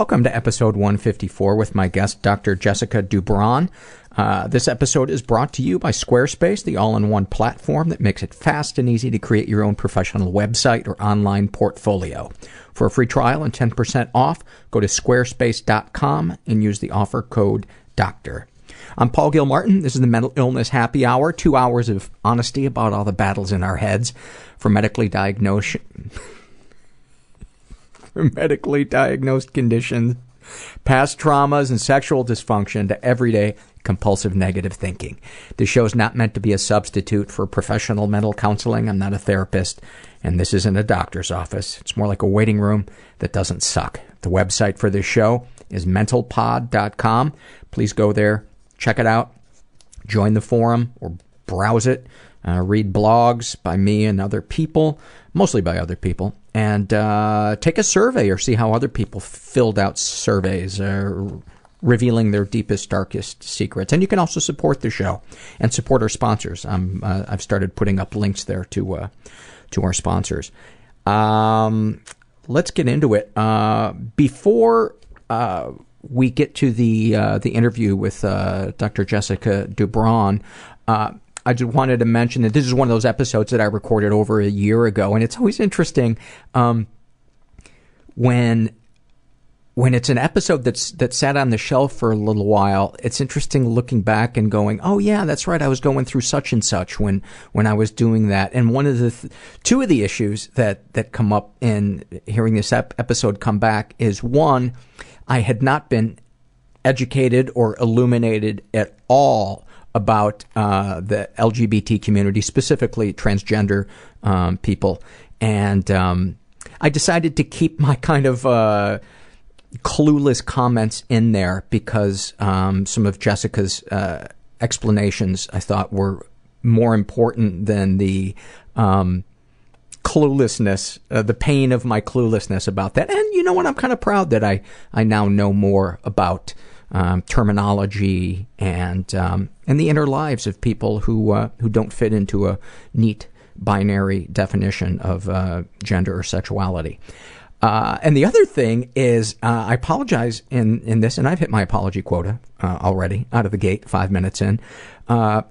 Welcome to episode 154 with my guest, Dr. Jessica DuBron. Uh, this episode is brought to you by Squarespace, the all in one platform that makes it fast and easy to create your own professional website or online portfolio. For a free trial and 10% off, go to squarespace.com and use the offer code DOCTOR. I'm Paul Gilmartin. This is the Mental Illness Happy Hour. Two hours of honesty about all the battles in our heads. For medically diagnosed, for medically diagnosed conditions, past traumas, and sexual dysfunction to everyday compulsive negative thinking. This show is not meant to be a substitute for professional mental counseling. I'm not a therapist, and this isn't a doctor's office. It's more like a waiting room that doesn't suck. The website for this show is mentalpod.com. Please go there, check it out, join the forum, or browse it. Uh, read blogs by me and other people, mostly by other people, and uh, take a survey or see how other people filled out surveys, uh, revealing their deepest, darkest secrets. And you can also support the show and support our sponsors. Um, uh, I've started putting up links there to uh, to our sponsors. Um, let's get into it. Uh, before uh, we get to the uh, the interview with uh, Dr. Jessica DuBron, uh, I just wanted to mention that this is one of those episodes that I recorded over a year ago, and it's always interesting um, when when it's an episode that's that sat on the shelf for a little while. It's interesting looking back and going, "Oh yeah, that's right. I was going through such and such when when I was doing that." And one of the th- two of the issues that that come up in hearing this ep- episode come back is one, I had not been educated or illuminated at all about uh, the LGBT community, specifically transgender um, people, and um, I decided to keep my kind of uh, clueless comments in there because um, some of Jessica's uh, explanations I thought were more important than the um, cluelessness, uh, the pain of my cluelessness about that. And you know what? I'm kind of proud that I I now know more about um, terminology and um, and the inner lives of people who uh, who don't fit into a neat binary definition of uh, gender or sexuality. Uh, and the other thing is, uh, I apologize in, in this, and I've hit my apology quota uh, already out of the gate, five minutes in. Uh,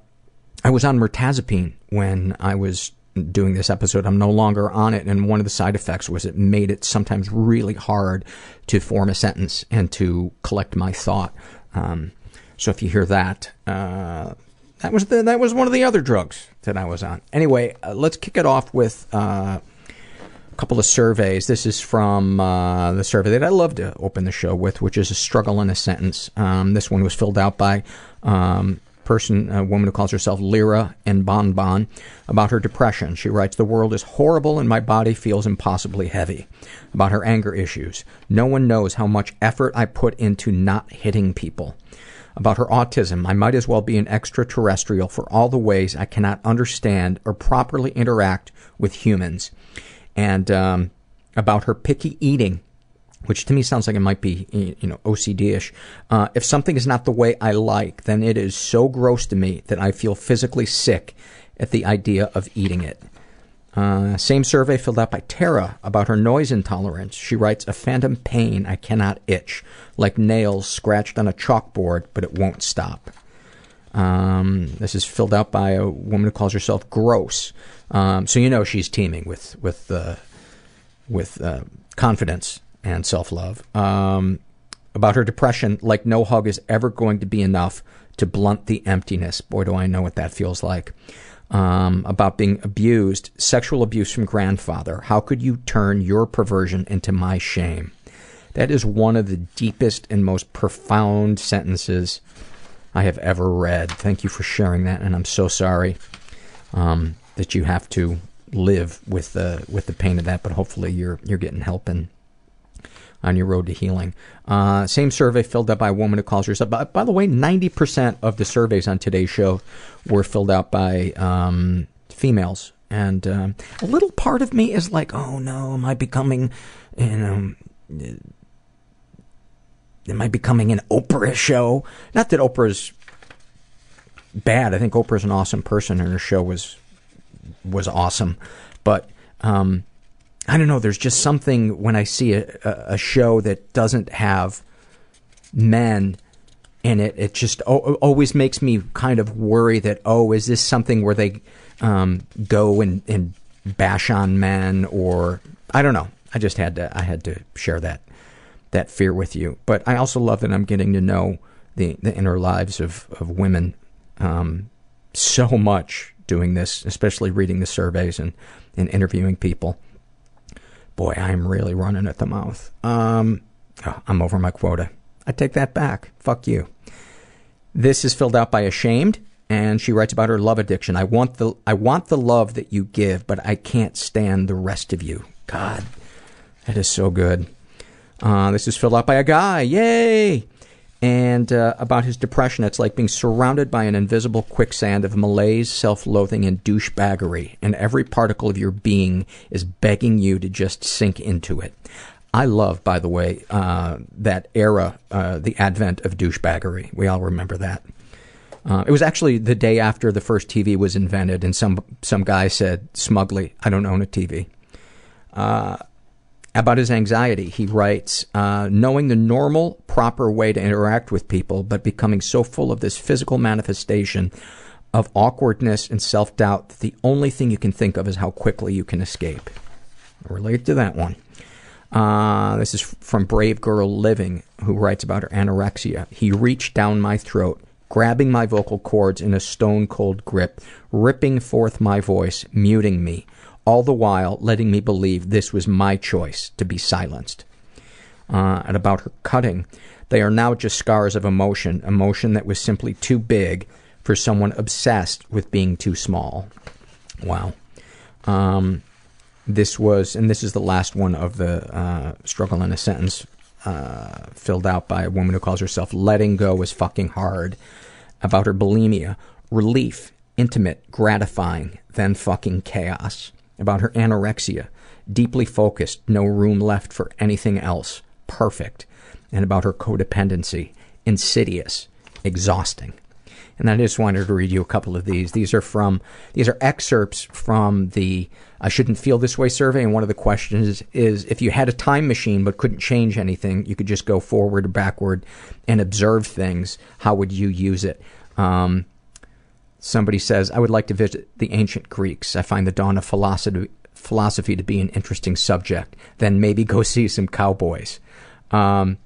I was on mirtazapine when I was doing this episode. I'm no longer on it, and one of the side effects was it made it sometimes really hard to form a sentence and to collect my thought. Um, so if you hear that, uh, that was the, that was one of the other drugs that I was on. Anyway, uh, let's kick it off with uh, a couple of surveys. This is from uh, the survey that I love to open the show with, which is a struggle in a sentence. Um, this one was filled out by um, person, a woman who calls herself Lyra and Bon Bon, about her depression. She writes, The world is horrible and my body feels impossibly heavy. About her anger issues. No one knows how much effort I put into not hitting people. About her autism, I might as well be an extraterrestrial for all the ways I cannot understand or properly interact with humans. And um, about her picky eating which to me sounds like it might be you know OCD-ish. Uh, if something is not the way I like, then it is so gross to me that I feel physically sick at the idea of eating it. Uh, same survey filled out by Tara about her noise intolerance. She writes, A phantom pain I cannot itch, like nails scratched on a chalkboard, but it won't stop. Um, this is filled out by a woman who calls herself Gross. Um, so you know she's teeming with with uh, with uh, confidence and self love. Um, about her depression, like no hug is ever going to be enough to blunt the emptiness. Boy, do I know what that feels like. Um, about being abused, sexual abuse from grandfather. How could you turn your perversion into my shame? That is one of the deepest and most profound sentences I have ever read. Thank you for sharing that, and I'm so sorry um, that you have to live with the with the pain of that. But hopefully, you're you're getting help and on your road to healing. Uh, same survey filled out by a woman who calls herself. By, by the way, 90% of the surveys on today's show were filled out by um, females. And um, a little part of me is like, oh no, am I becoming, you know, am I becoming an Oprah show? Not that Oprah's bad. I think Oprah's an awesome person and her show was was awesome. But um, I don't know. There's just something when I see a, a, show that doesn't have men in it. It just o- always makes me kind of worry that oh, is this something where they um, go and, and bash on men or I don't know. I just had to I had to share that that fear with you. But I also love that I'm getting to know the the inner lives of of women um, so much doing this, especially reading the surveys and and interviewing people. Boy, I am really running at the mouth. Um, oh, I'm over my quota. I take that back. Fuck you. This is filled out by Ashamed, and she writes about her love addiction. I want the I want the love that you give, but I can't stand the rest of you. God, that is so good. Uh, this is filled out by a guy. Yay! And uh, about his depression, it's like being surrounded by an invisible quicksand of malaise, self loathing, and douchebaggery, and every particle of your being is begging you to just sink into it. I love, by the way, uh, that era, uh, the advent of douchebaggery. We all remember that. Uh, it was actually the day after the first TV was invented, and some some guy said smugly, "I don't own a TV." About his anxiety, he writes, uh, knowing the normal, proper way to interact with people, but becoming so full of this physical manifestation of awkwardness and self doubt that the only thing you can think of is how quickly you can escape. I relate to that one. Uh, this is from Brave Girl Living, who writes about her anorexia. He reached down my throat, grabbing my vocal cords in a stone cold grip, ripping forth my voice, muting me all the while letting me believe this was my choice to be silenced. Uh, and about her cutting, they are now just scars of emotion, emotion that was simply too big for someone obsessed with being too small. Wow. Um, this was, and this is the last one of the uh, struggle in a sentence uh, filled out by a woman who calls herself Letting Go is Fucking Hard about her bulimia. Relief, intimate, gratifying, then fucking chaos about her anorexia, deeply focused, no room left for anything else, perfect, and about her codependency, insidious, exhausting. And I just wanted to read you a couple of these. These are from these are excerpts from the I shouldn't feel this way survey. And one of the questions is, is if you had a time machine but couldn't change anything, you could just go forward or backward and observe things, how would you use it? Um, Somebody says, I would like to visit the ancient Greeks. I find the dawn of philosophy, philosophy to be an interesting subject. Then maybe go see some cowboys. Um,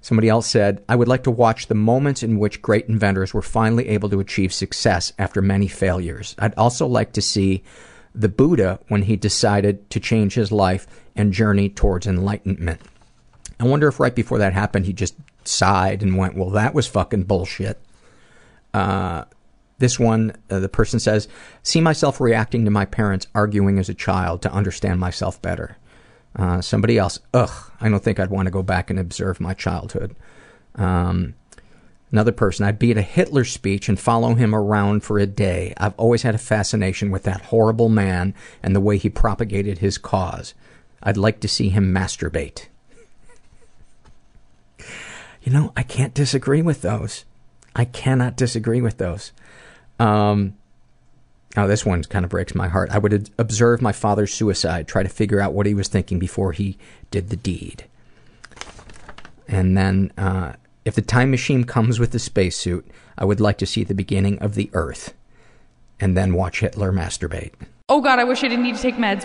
somebody else said, I would like to watch the moments in which great inventors were finally able to achieve success after many failures. I'd also like to see the Buddha when he decided to change his life and journey towards enlightenment. I wonder if right before that happened, he just sighed and went, Well, that was fucking bullshit. Uh, this one, uh, the person says, see myself reacting to my parents arguing as a child to understand myself better. Uh, somebody else, ugh, I don't think I'd want to go back and observe my childhood. Um, another person, I'd be at a Hitler speech and follow him around for a day. I've always had a fascination with that horrible man and the way he propagated his cause. I'd like to see him masturbate. You know, I can't disagree with those. I cannot disagree with those. Um, now, this one kind of breaks my heart. I would observe my father's suicide, try to figure out what he was thinking before he did the deed. And then, uh, if the time machine comes with the spacesuit, I would like to see the beginning of the Earth, and then watch Hitler masturbate. Oh God, I wish I didn't need to take meds.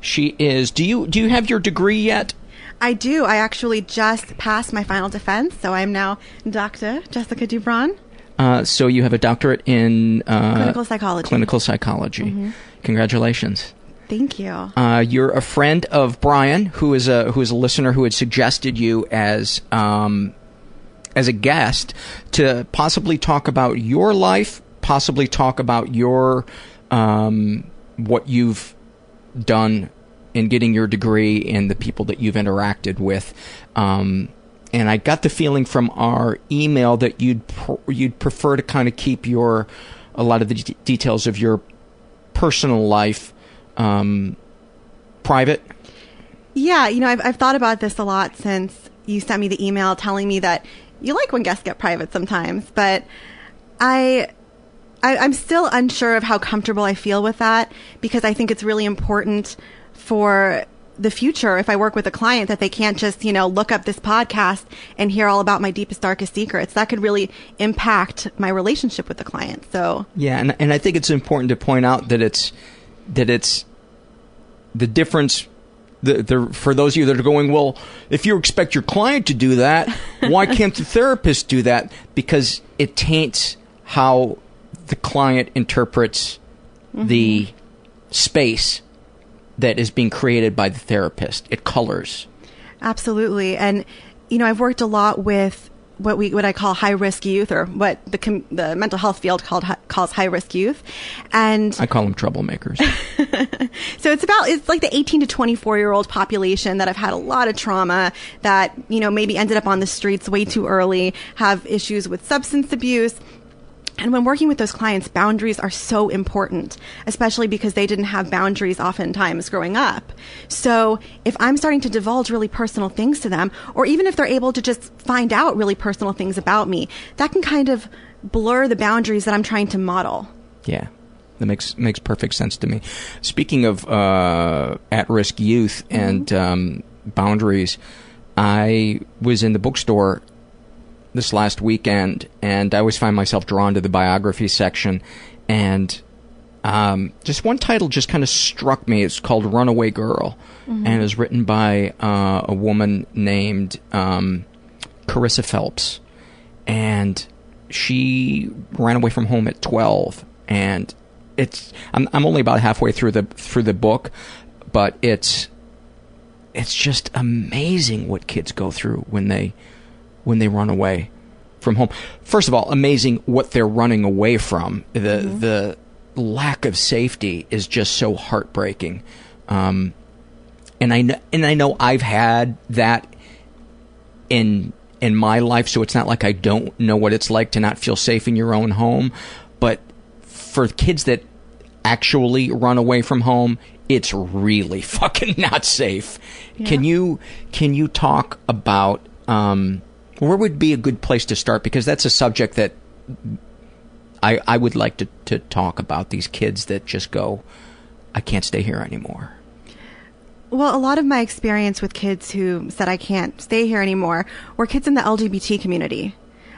She is. Do you do you have your degree yet? I do. I actually just passed my final defense, so I'm now Dr. Jessica DuBron. Uh, so you have a doctorate in uh, Clinical psychology. Clinical psychology. Mhm. Congratulations. Thank you. Uh, you're a friend of Brian, who is a who is a listener who had suggested you as um, as a guest to possibly talk about your life, possibly talk about your um, what you've done in getting your degree and the people that you've interacted with. Um, and I got the feeling from our email that you'd pr- you'd prefer to kind of keep your a lot of the d- details of your personal life um, private. Yeah, you know, I've, I've thought about this a lot since you sent me the email telling me that you like when guests get private sometimes, but I, I I'm still unsure of how comfortable I feel with that because I think it's really important for the future if I work with a client that they can't just, you know, look up this podcast and hear all about my deepest darkest secrets. That could really impact my relationship with the client. So, Yeah, and and I think it's important to point out that it's that it's the difference. The, the, for those of you that are going, well, if you expect your client to do that, why can't the therapist do that? Because it taints how the client interprets the mm-hmm. space that is being created by the therapist. It colors. Absolutely. And you know, I've worked a lot with what we what I call high risk youth or what the com- the mental health field called calls high risk youth. And I call them troublemakers. so it's about it's like the 18 to 24 year old population that have had a lot of trauma that, you know, maybe ended up on the streets way too early, have issues with substance abuse. And when working with those clients, boundaries are so important, especially because they didn't have boundaries oftentimes growing up. So if I'm starting to divulge really personal things to them, or even if they're able to just find out really personal things about me, that can kind of blur the boundaries that I'm trying to model. Yeah, that makes makes perfect sense to me. Speaking of uh, at-risk youth and um, boundaries, I was in the bookstore this last weekend, and I always find myself drawn to the biography section, and um, just one title just kind of struck me. It's called "Runaway Girl," Mhm. and is written by uh, a woman named um, Carissa Phelps, and she ran away from home at 12 and it's I'm I'm only about halfway through the through the book but it's it's just amazing what kids go through when they when they run away from home. First of all amazing what they're running away from. The the lack of safety is just so heartbreaking. Um and I know, and I know I've had that in in my life, so it's not like I don't know what it's like to not feel safe in your own home. But for kids that actually run away from home, it's really fucking not safe. Can you can you talk about um, where would be a good place to start? Because that's a subject that I I would like to to talk about these kids that just go, I can't stay here anymore. Well, a lot of my experience with kids who said I can't stay here anymore were kids in the LGBT community.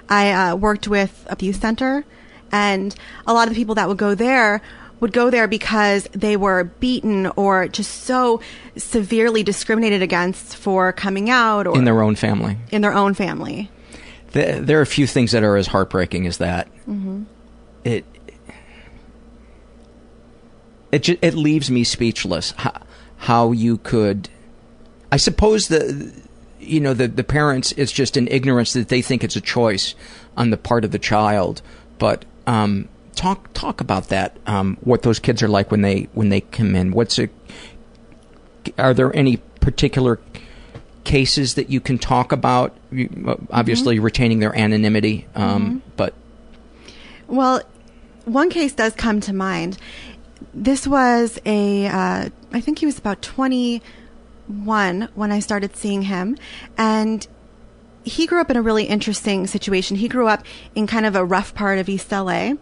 I uh, worked with a youth center, and a lot of the people that would go there would go there because they were beaten or just so severely discriminated against for coming out or in their own family. in their own family. There, there are a few things that are as heartbreaking as that. Mm-hmm. It it ju- it leaves me speechless. How, how you could, I suppose the you know the the parents it's just an ignorance that they think it's a choice on the part of the child. But um, talk talk about that. Um, what those kids are like when they when they come in. What's a are there any particular cases that you can talk about? Uh, Obviously, retaining their anonymity, um, but Well, one case does come to mind. This was a, uh, I think he was about 21 when I started seeing him. And he grew up in a really interesting situation. He grew up in kind of a rough part of East LA,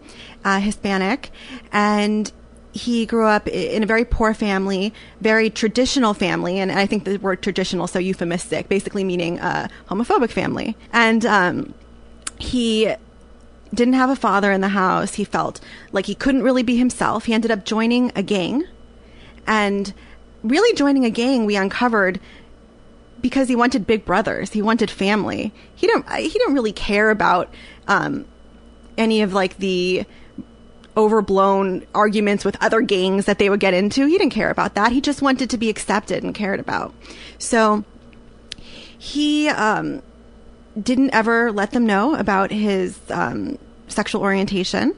uh, Hispanic. And he grew up in a very poor family, very traditional family, and I think the word traditional so euphemistic, basically meaning a homophobic family. And um, he didn't have a father in the house. He felt like he couldn't really be himself. He ended up joining a gang. And really joining a gang, we uncovered because he wanted big brothers. He wanted family. He didn't. He didn't really care about um, any of like the overblown arguments with other gangs that they would get into. He didn't care about that. He just wanted to be accepted and cared about. So he um, didn't ever let them know about his um, sexual orientation.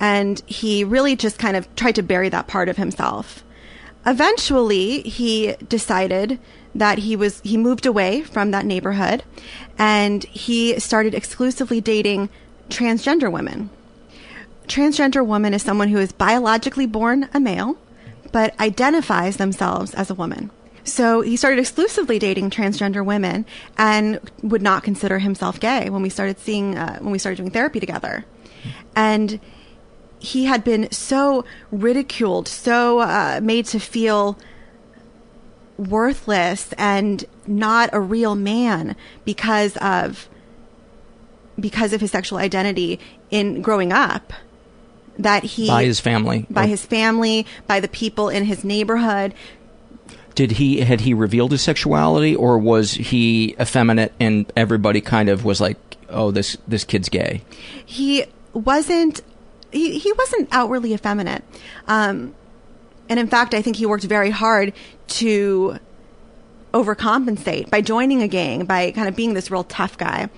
And he really just kind of tried to bury that part of himself. Eventually, he decided that he was he moved away from that neighborhood and he started exclusively dating transgender women. Transgender woman is someone who is biologically born a male but identifies themselves as a woman. So he started exclusively dating transgender women and would not consider himself gay when we started seeing uh, when we started doing therapy together. And he had been so ridiculed, so uh, made to feel worthless and not a real man because of because of his sexual identity in growing up that he By his family. by his family by the people in his neighborhood Did he had he revealed his sexuality, or was he effeminate and everybody kind of was like, "Oh, this this kid's gay"? he wasn't he, he wasn't outwardly effeminate um, and in fact i think he worked very hard to overcompensate by joining a gang by kind of being this real tough guy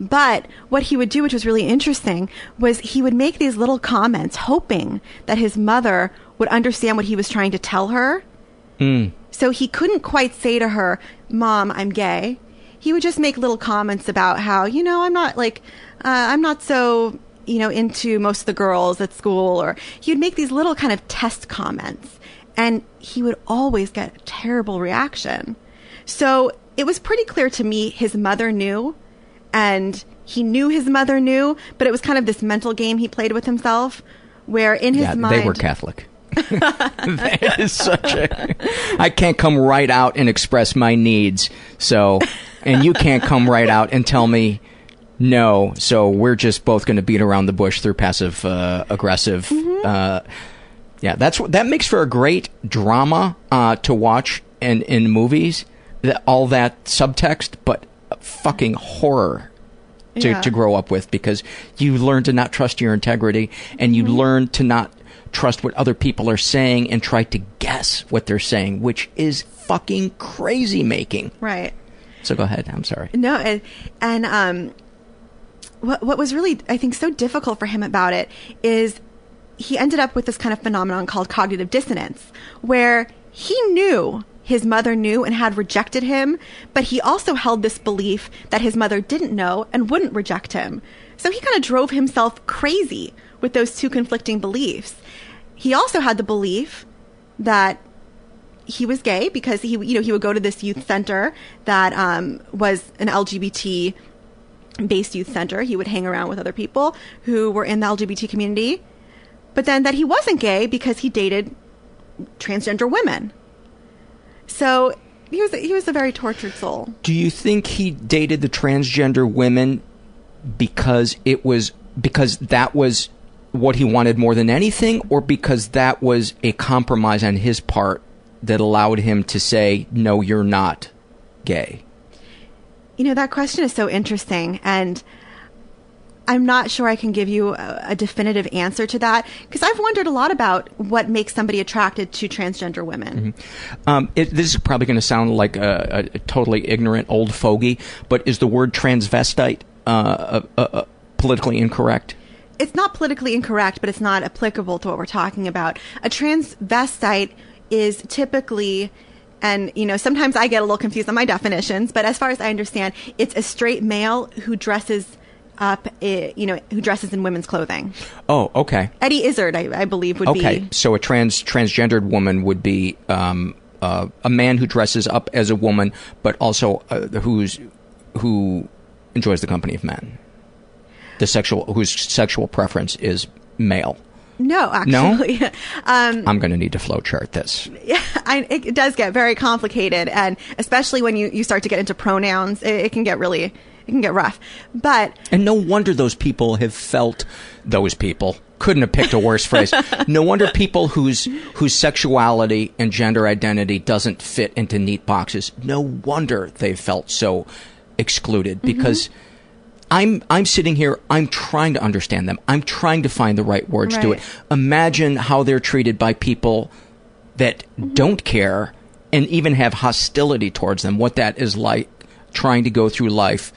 but what he would do which was really interesting was he would make these little comments hoping that his mother would understand what he was trying to tell her Mm. so he couldn't quite say to her, Mom, I'm gay. He would just make little comments about how, you know, I'm not like, uh, I'm not so, you know, into most of the girls at school. Or he would make these little kind of test comments. And he would always get a terrible reaction. So it was pretty clear to me his mother knew. And he knew his mother knew. But it was kind of this mental game he played with himself where in his yeah, mind. they were Catholic. that is such a. I can't come right out and express my needs. So, and you can't come right out and tell me no. So we're just both going to beat around the bush through passive uh, aggressive. Mm-hmm. Uh, yeah, that's that makes for a great drama uh, to watch in in movies. That, all that subtext, but fucking horror to, Yeah. to grow up with because you learn to not trust your integrity and you Mm-hmm. learn to not trust what other people are saying and try to guess what they're saying, which is fucking crazy making. Right. So go ahead. I'm sorry. No, and, and um, what what was really I think so difficult for him about it is he ended up with this kind of phenomenon called cognitive dissonance, where he knew his mother knew and had rejected him, but he also held this belief that his mother didn't know and wouldn't reject him. So he kind of drove himself crazy with those two conflicting beliefs. He also had the belief that he was gay because he you know he would go to this youth center that um, was an LGBT based youth center. He would hang around with other people who were in the LGBT community, but then that he wasn't gay because he dated transgender women. So he was he was a very tortured soul. Do you think he dated the transgender women because it was because that was what he wanted more than anything or because that was a compromise on his part that allowed him to say no you're not gay? You know that question is so interesting and I'm not sure I can give you a, a definitive answer to that because I've wondered a lot about what makes somebody attracted to transgender women. Um, it, this is probably going to sound like a, a, totally ignorant old fogey, but is the word transvestite uh, uh, uh, politically incorrect? It's not politically incorrect, but it's not applicable to what we're talking about. A transvestite is typically and you know sometimes I get a little confused on my definitions, but as far as I understand, it's a straight male who dresses up, eh, you know, who dresses in women's clothing. Oh, okay. Eddie Izzard, I, I believe, would Okay, be okay so a trans transgendered woman would be um, uh, a man who dresses up as a woman, but also uh, who's who enjoys the company of men. The sexual whose sexual preference is male. No, actually. um, I'm going to need to flowchart this. yeah, I, it, does get very complicated, and especially when you, you start to get into pronouns, it, it can get really it can get rough. But And no wonder those people have felt those people couldn't have picked a worse phrase. No wonder people whose whose sexuality and gender identity doesn't fit into neat boxes. No wonder they felt so excluded because I'm I'm sitting here. I'm trying to understand them. I'm trying to find the right words to it. Imagine how they're treated by people that mm-hmm. don't care and even have hostility towards them. What that is like trying to go through life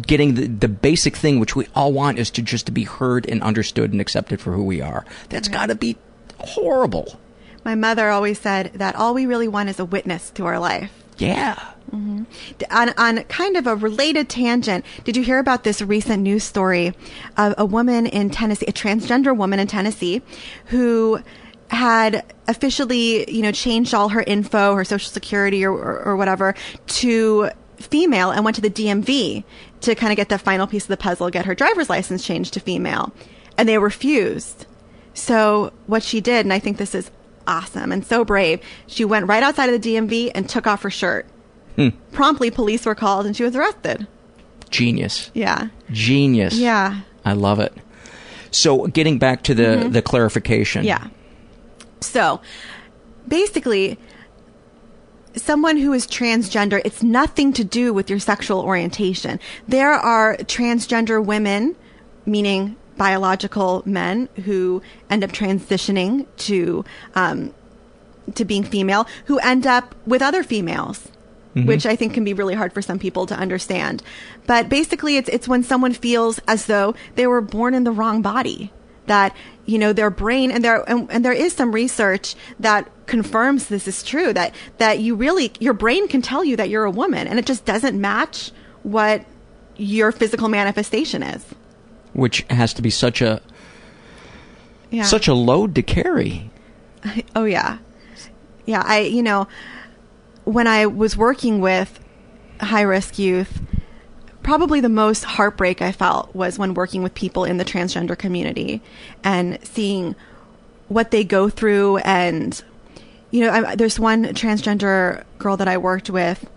getting the, the basic thing which we all want is to just to be heard and understood and accepted for who we are. That's got to be horrible. My mother always said that all we really want is a witness to our life. Yeah. Mm-hmm. D- On, on kind of a related tangent, did you hear about this recent news story of a woman in Tennessee, a transgender woman in Tennessee, who had officially, you know, changed all her info, her social security or, or, or whatever, to female and went to the DMV to kind of get the final piece of the puzzle, get her driver's license changed to female. And they refused. So what she did, and I think this is awesome and so brave, she went right outside of the DMV and took off her shirt. Hmm. Promptly, police were called and she was arrested. Genius. Yeah. Genius. Yeah. I love it. So getting back to the mm-hmm. the clarification. Yeah. So basically, someone who is transgender, it's nothing to do with your sexual orientation. There are transgender women, meaning biological men, who end up transitioning to um, to being female, who end up with other females. Which I think can be really hard for some people to understand. But basically, it's, it's when someone feels as though they were born in the wrong body. That, you know, their brain, and there, and, and there is some research that confirms this is true, that, that you really, your brain can tell you that you're a woman, and it just doesn't match what your physical manifestation is. Which has to be such a Yeah. such a load to carry. Oh yeah, yeah. I you know when I was working with high risk youth, probably the most heartbreak I felt was when working with people in the transgender community and seeing what they go through and you know I, there's one transgender girl that I worked with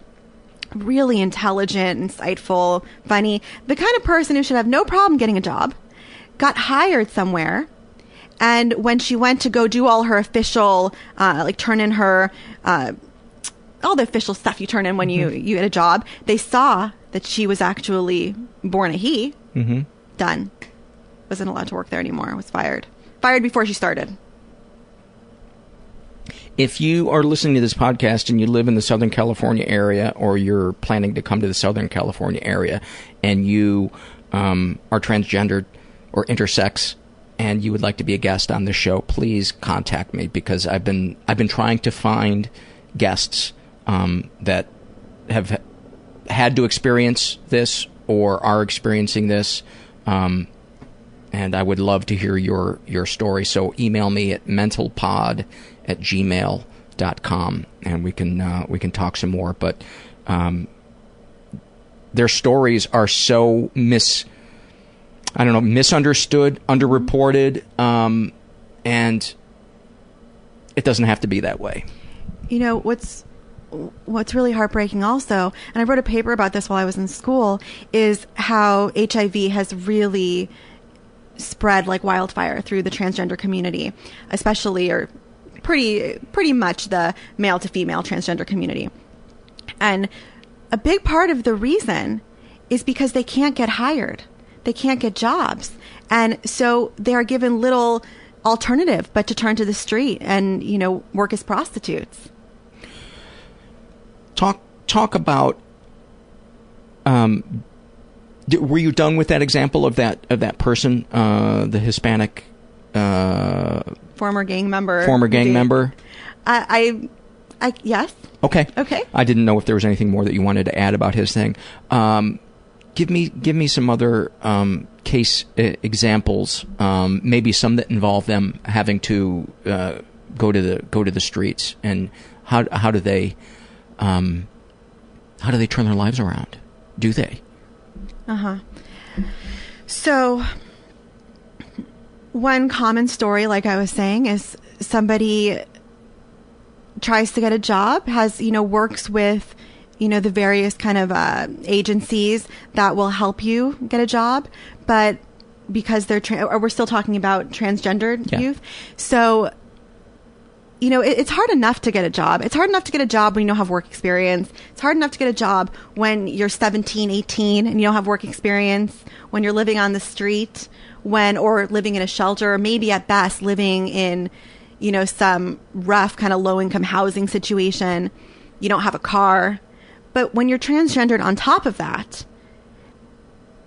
really intelligent, insightful, funny, the kind of person who should have no problem getting a job, got hired somewhere. And when she went to go do all her official, uh, like turn in her, uh, all the official stuff you turn in when you, you get a job, they saw that she was actually born a he. Mm-hmm. Done. Wasn't allowed to work there anymore. Was fired. Fired before she started. If you are listening to this podcast and you live in the Southern California area, or you're planning to come to the Southern California area, and you um, are transgendered or intersex, and you would like to be a guest on the show, please contact me because I've been I've been trying to find guests um, that have had to experience this or are experiencing this. Um, and I would love to hear your your story. So email me at mentalpod at gmail.com and we can uh, we can talk some more. But um, their stories are so mis I don't know misunderstood, underreported, um, and it doesn't have to be that way. you know what's what's really heartbreaking also and i wrote a paper about this while i was in school is how hiv has really spread like wildfire through the transgender community especially or pretty pretty much the male to female transgender community. And a big part of the reason is because they can't get hired. They can't get jobs. And so they are given little alternative but to turn to the street and you know work as prostitutes. Talk talk about um were you done with that example of that of that person uh the hispanic uh former gang member. Former gang member? I, I i yes. Okay. Okay. i didn't know if there was anything more that you wanted to add about his thing. Um give me give me some other um case uh, examples um maybe some that involve them having to uh go to the go to the streets and how how do they um how do they turn their lives around? Do they? Uh-huh. So one common story like i was saying is somebody tries to get a job has you know works with you know the various kind of uh, agencies that will help you get a job but because they're tra- or we're still talking about transgendered Yeah. youth. So you know, it, it's hard enough to get a job. It's hard enough to get a job when you don't have work experience. It's hard enough to get a job when you're 17, 18 and you don't have work experience, when you're living on the street, when, or living in a shelter, or maybe at best living in, you know, some rough kind of low income housing situation. You don't have a car. But when you're transgendered on top of that,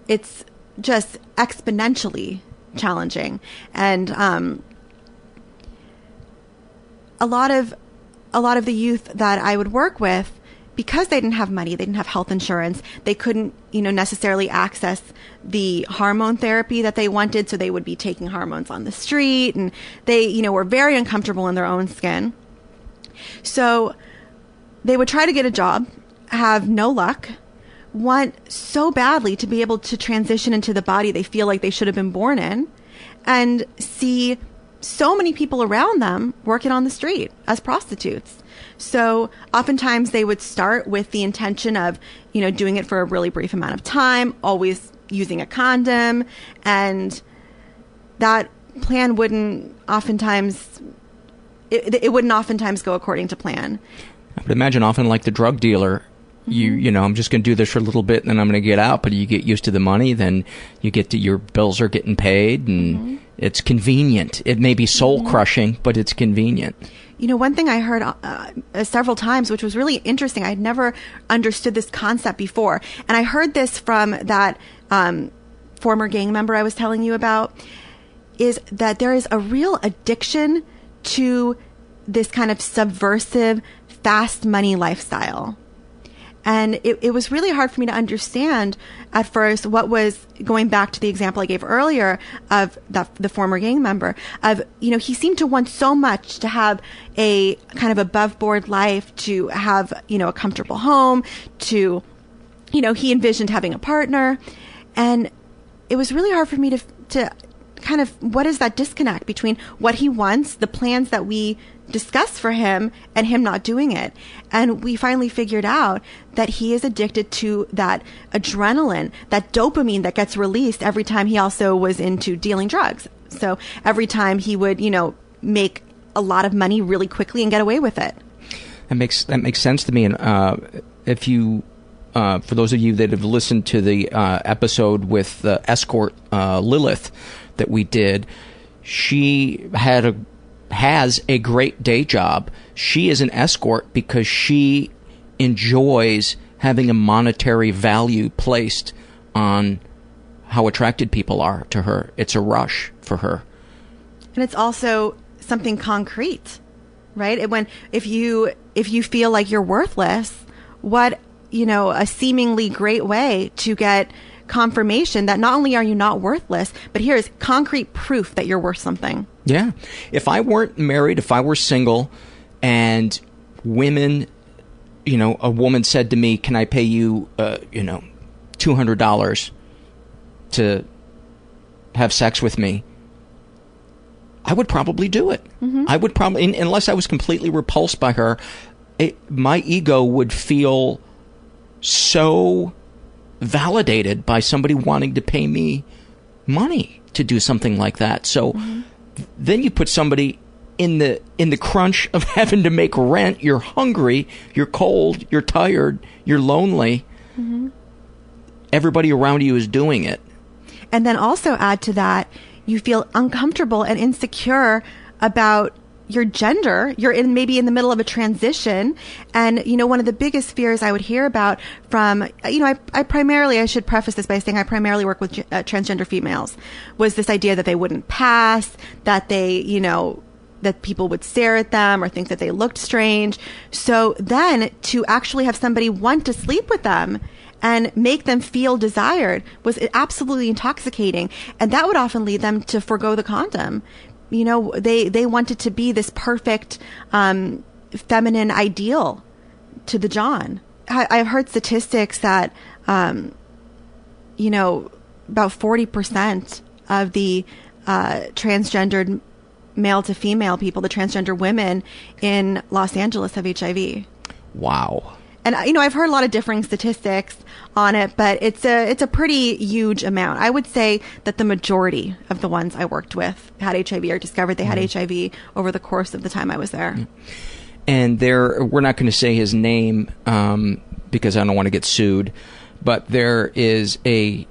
it's just exponentially challenging. And, um, a lot of a lot of the youth that I would work with because they didn't have money, they didn't have health insurance, they couldn't, you know, necessarily access the hormone therapy that they wanted, so they would be taking hormones on the street and they, you know, were very uncomfortable in their own skin. So they would try to get a job, have no luck, want so badly to be able to transition into the body they feel like they should have been born in, and see so many people around them working on the street as prostitutes. So oftentimes they would start with the intention of, you know, doing it for a really brief amount of time, always using a condom, and that plan wouldn't oftentimes it, it wouldn't oftentimes go according to plan. I would imagine often like the drug dealer, you mm-hmm. you know I'm just going to do this for a little bit and then I'm going to get out. But you get used to the money, then you get to your bills are getting paid and mm-hmm. It's convenient. It may be soul crushing, but it's convenient. You know, one thing I heard uh, uh, several times, which was really interesting, I had never understood this concept before. And I heard this from that um, former gang member I was telling you about, is that there is a real addiction to this kind of subversive, fast money lifestyle. And it, it was really hard for me to understand at first what was going back to the example I gave earlier of the, the former gang member of, you know, he seemed to want so much to have a kind of above board life, to have, you know, a comfortable home, to, you know, he envisioned having a partner. And it was really hard for me to, to kind of, what is that disconnect between what he wants, the plans that we discuss for him and him not doing it. And we finally figured out that he is addicted to that adrenaline, that dopamine that gets released every time he also was into dealing drugs. So every time he would, you know, make a lot of money really quickly and get away with it. That makes that makes sense to me. And uh, if you, uh, for those of you that have listened to the uh, episode with the escort uh, Lilith that we did, she had a has a great day job. She is an escort because she enjoys having a monetary value placed on how attracted people are to her. It's a rush for her. And it's also something concrete, right? When if you if you feel like you're worthless, what you know a seemingly great way to get confirmation that not only are you not worthless, but here's concrete proof that you're worth something. Yeah. If I weren't married, if I were single, and women, you know, a woman said to me, "Can I pay you, uh, you know, two hundred dollars to have sex with me?" I would probably do it. I would probably, unless I was completely repulsed by her, it, my ego would feel so validated by somebody wanting to pay me money to do something like that. So mm-hmm. then you put somebody in the in the crunch of having to make rent. You're hungry, you're cold, you're tired, you're lonely. Mm-hmm. Everybody around you is doing it. And then also add to that, you feel uncomfortable and insecure about your gender. You're in maybe in the middle of a transition. And, you know, one of the biggest fears I would hear about from, you know, I, I primarily, I should preface this by saying I primarily work with uh, transgender females, was this idea that they wouldn't pass, that they, you know, that people would stare at them or think that they looked strange. So then to actually have somebody want to sleep with them and make them feel desired was absolutely intoxicating. And that would often lead them to forego the condom. You know, they, they wanted to be this perfect, um, feminine ideal to the John. I, I've heard statistics that, um, you know, about 40% of the, uh, transgendered male to female people, the transgender women in Los Angeles have HIV. Wow. And uh, you know, I've heard a lot of differing statistics on it, but it's a it's a pretty huge amount. I would say that the majority of the ones I worked with had HIV or discovered they had HIV over the course of the time I was there. and there we're not going to say his name um, because I don't want to get sued, but there is a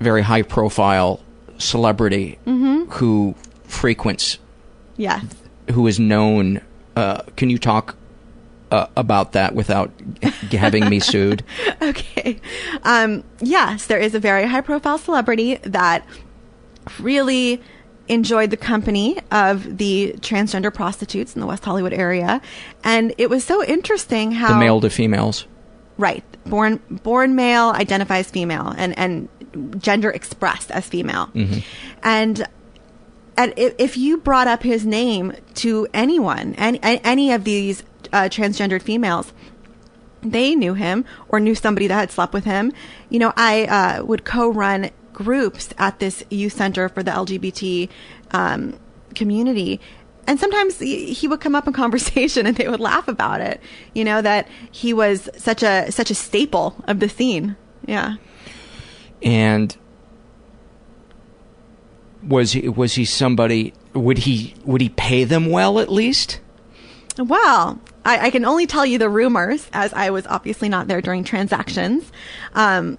very high profile celebrity who frequents, Yes. who is known. Uh, can you talk uh, about that without g- having me sued? okay. Um, yes, there is a very high profile celebrity that really enjoyed the company of the transgender prostitutes in the West Hollywood area. And it was so interesting how. The male to females. Right. Born born male, identifies female, and, and gender expressed as female. And and if, if you brought up his name to anyone, any, any of these uh, transgendered females, they knew him or knew somebody that had slept with him. You know, I uh, would co-run groups at this youth center for the LGBT um, community. And sometimes he he would come up in conversation and they would laugh about it. You know, that he was such a, such a staple of the scene. Yeah. and was he was he somebody would he would he pay them well at least Well, I, I can only tell you the rumors, as I was obviously not there during transactions. Um,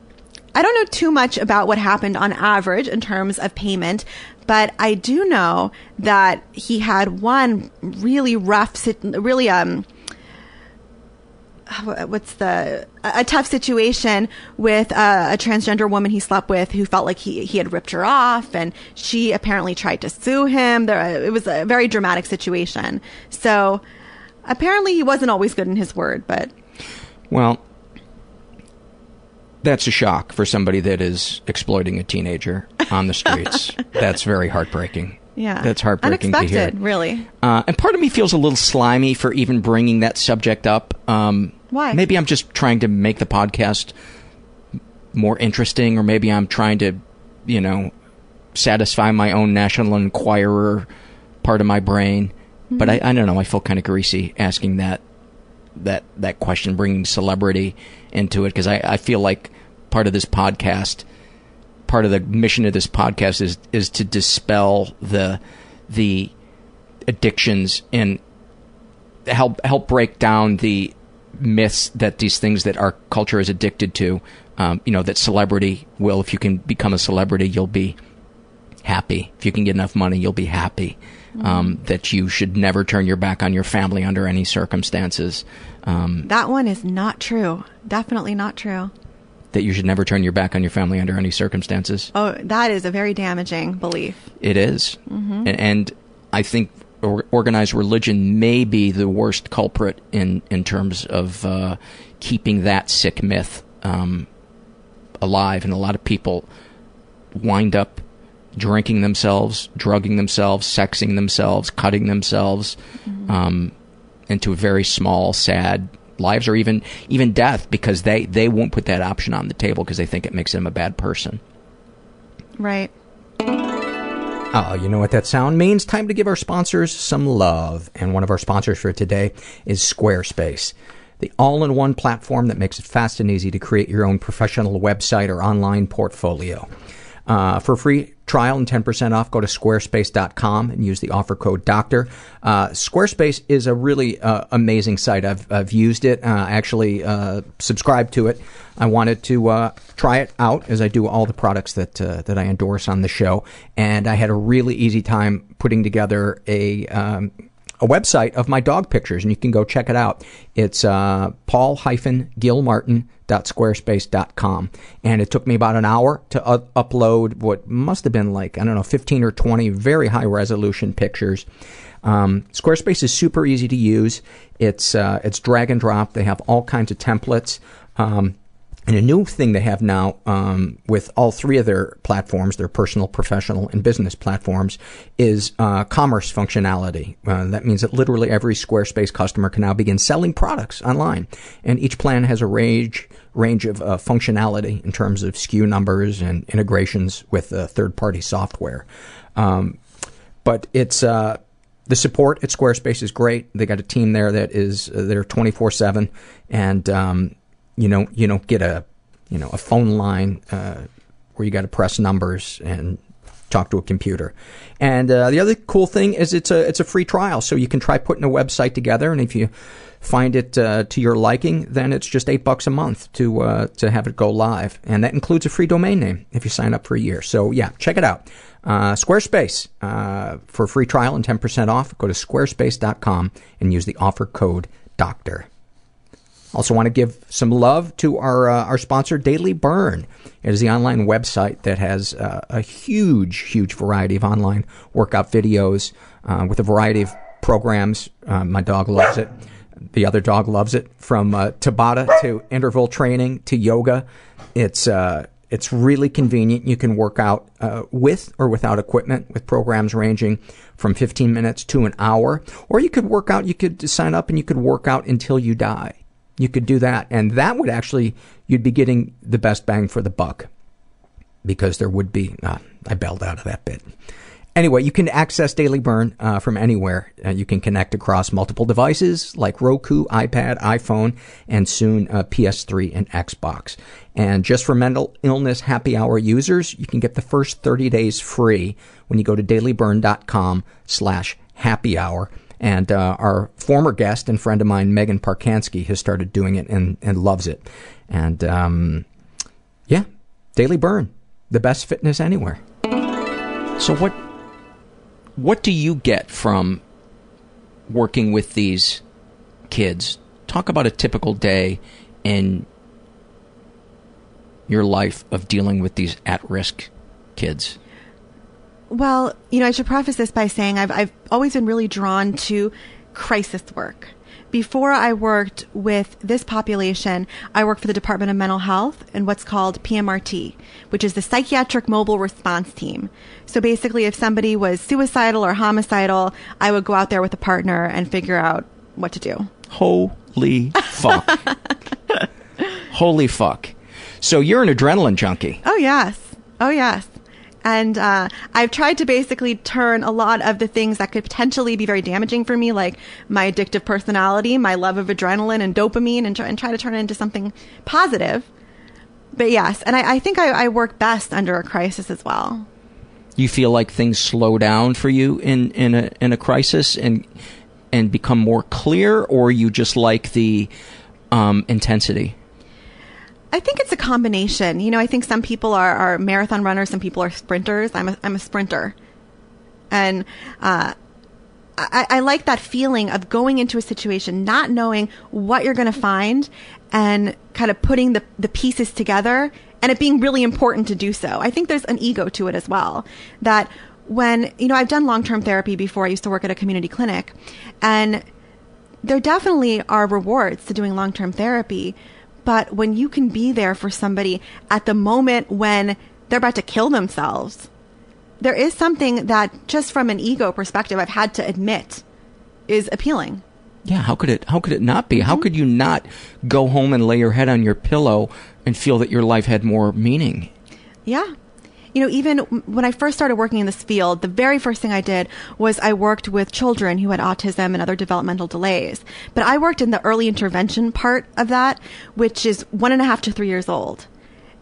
I don't know too much about what happened on average in terms of payment, but I do know that he had one really rough, really um, what's the a a tough situation with uh, a transgender woman he slept with who felt like he he had ripped her off and she apparently tried to sue him there it was a very dramatic situation so apparently he wasn't always good in his word but well that's a shock for somebody that is exploiting a teenager on the streets that's very heartbreaking yeah that's heartbreaking to hear really Uh, and part of me feels a little slimy for even bringing that subject up. Um, Why? Maybe I'm just trying to make the podcast more interesting, or maybe I'm trying to, you know, satisfy my own National Enquirer part of my brain. But I, I don't know. I feel kind of greasy asking that that that question, bringing celebrity into it, because I, I feel like part of this podcast, part of the mission of this podcast is is to dispel the the addictions and help help break down the myths that these things that our culture is addicted to. Um, you know that celebrity will, if you can become a celebrity, you'll be happy. If you can get enough money, you'll be happy. Um, that you should never turn your back on your family under any circumstances. Um, that one is not true definitely not true that you should never turn your back on your family under any circumstances. oh that is a very damaging belief It is. And, and I think or, organized religion may be the worst culprit in, in terms of uh, keeping that sick myth um, alive. And a lot of people wind up drinking themselves, drugging themselves, sexing themselves, cutting themselves um, into very small, sad lives or even even death because they, they won't put that option on the table because they think it makes them a bad person. right Oh, you know what that sound means? Time to give our sponsors some love. And one of our sponsors for today is Squarespace, the all in one platform that makes it fast and easy to create your own professional website or online portfolio. Uh, for free trial and 10% off, go to squarespace.com and use the offer code DOCTOR. Uh, Squarespace is a really uh, amazing site. I've, I've used it, uh, actually uh, subscribed to it. I wanted to uh, try it out as I do all the products that, uh, that I endorse on the show. And I had a really easy time putting together a. Um, a website of my dog pictures, and you can go check it out. It's uh, paul-gilmartin.squarespace.com. And it took me about an hour to u- upload what must have been like, I don't know, 15 or 20 very high resolution pictures. Um, Squarespace is super easy to use. It's, uh, it's drag and drop. They have all kinds of templates. Um, and a new thing they have now um, with all three of their platforms, their personal, professional, and business platforms, is uh, commerce functionality. Uh, that means that literally every Squarespace customer can now begin selling products online, and each plan has a range range of uh, functionality in terms of SKU numbers and integrations with uh, third party software. Um, but it's uh, the support at Squarespace is great. They got a team there that is uh, they're twenty four seven, and um, you know you don't get a you know a phone line uh, where you got to press numbers and talk to a computer. And uh, the other cool thing is it's a it's a free trial, so you can try putting a website together, and if you find it uh, to your liking, then it's just eight bucks a month to uh, to have it go live, and that includes a free domain name if you sign up for a year. So yeah, check it out. Uh, Squarespace uh, for free trial and ten percent off. Go to squarespace.com and use the offer code Doctor. Also, want to give some love to our uh, our sponsor, Daily Burn. It is the online website that has uh, a huge, huge variety of online workout videos uh, with a variety of programs. Uh, my dog loves it. The other dog loves it. From uh, Tabata to interval training to yoga, it's uh, it's really convenient. You can work out uh, with or without equipment with programs ranging from 15 minutes to an hour. Or you could work out, you could sign up and you could work out until you die. You could do that. And that would actually, you'd be getting the best bang for the buck because there would be, uh, I bailed out of that bit. Anyway, you can access Daily Burn uh, from anywhere. Uh, you can connect across multiple devices like Roku, iPad, iPhone, and soon uh, PS3 and Xbox. And just for mental illness happy hour users, you can get the first 30 days free when you go to dailyburn.com slash happy hour. And uh, our former guest and friend of mine, Megan Parkansky, has started doing it and, and loves it. And um, yeah, Daily Burn, the best fitness anywhere. So what what do you get from working with these kids? Talk about a typical day in your life of dealing with these at-risk kids. Well, you know, I should preface this by saying I've, I've always been really drawn to crisis work. Before I worked with this population, I worked for the Department of Mental Health and what's called PMRT, which is the Psychiatric Mobile Response Team. So basically, if somebody was suicidal or homicidal, I would go out there with a partner and figure out what to do. Holy fuck. Holy fuck. So you're an adrenaline junkie. Oh, yes. Oh, yes. And uh, I've tried to basically turn a lot of the things that could potentially be very damaging for me, like my addictive personality, my love of adrenaline and dopamine, and try, and try to turn it into something positive. But yes, and I, I think I, I work best under a crisis as well. You feel like things slow down for you in, in a in a crisis and and become more clear, or you just like the um, intensity? I think it's a combination. You know, I think some people are, are marathon runners, some people are sprinters. I'm a, I'm a sprinter. And uh, I, I like that feeling of going into a situation, not knowing what you're going to find, and kind of putting the, the pieces together, and it being really important to do so. I think there's an ego to it as well. That when, you know, I've done long term therapy before, I used to work at a community clinic, and there definitely are rewards to doing long term therapy. But when you can be there for somebody at the moment when they're about to kill themselves, there is something that just from an ego perspective, I've had to admit is appealing. Yeah, how could it how could it not be? How mm-hmm. could you not go home and lay your head on your pillow and feel that your life had more meaning? Yeah. You know, even when I first started working in this field, the very first thing I did was I worked with children who had autism and other developmental delays. But I worked in the early intervention part of that, which is one and a half to three years old.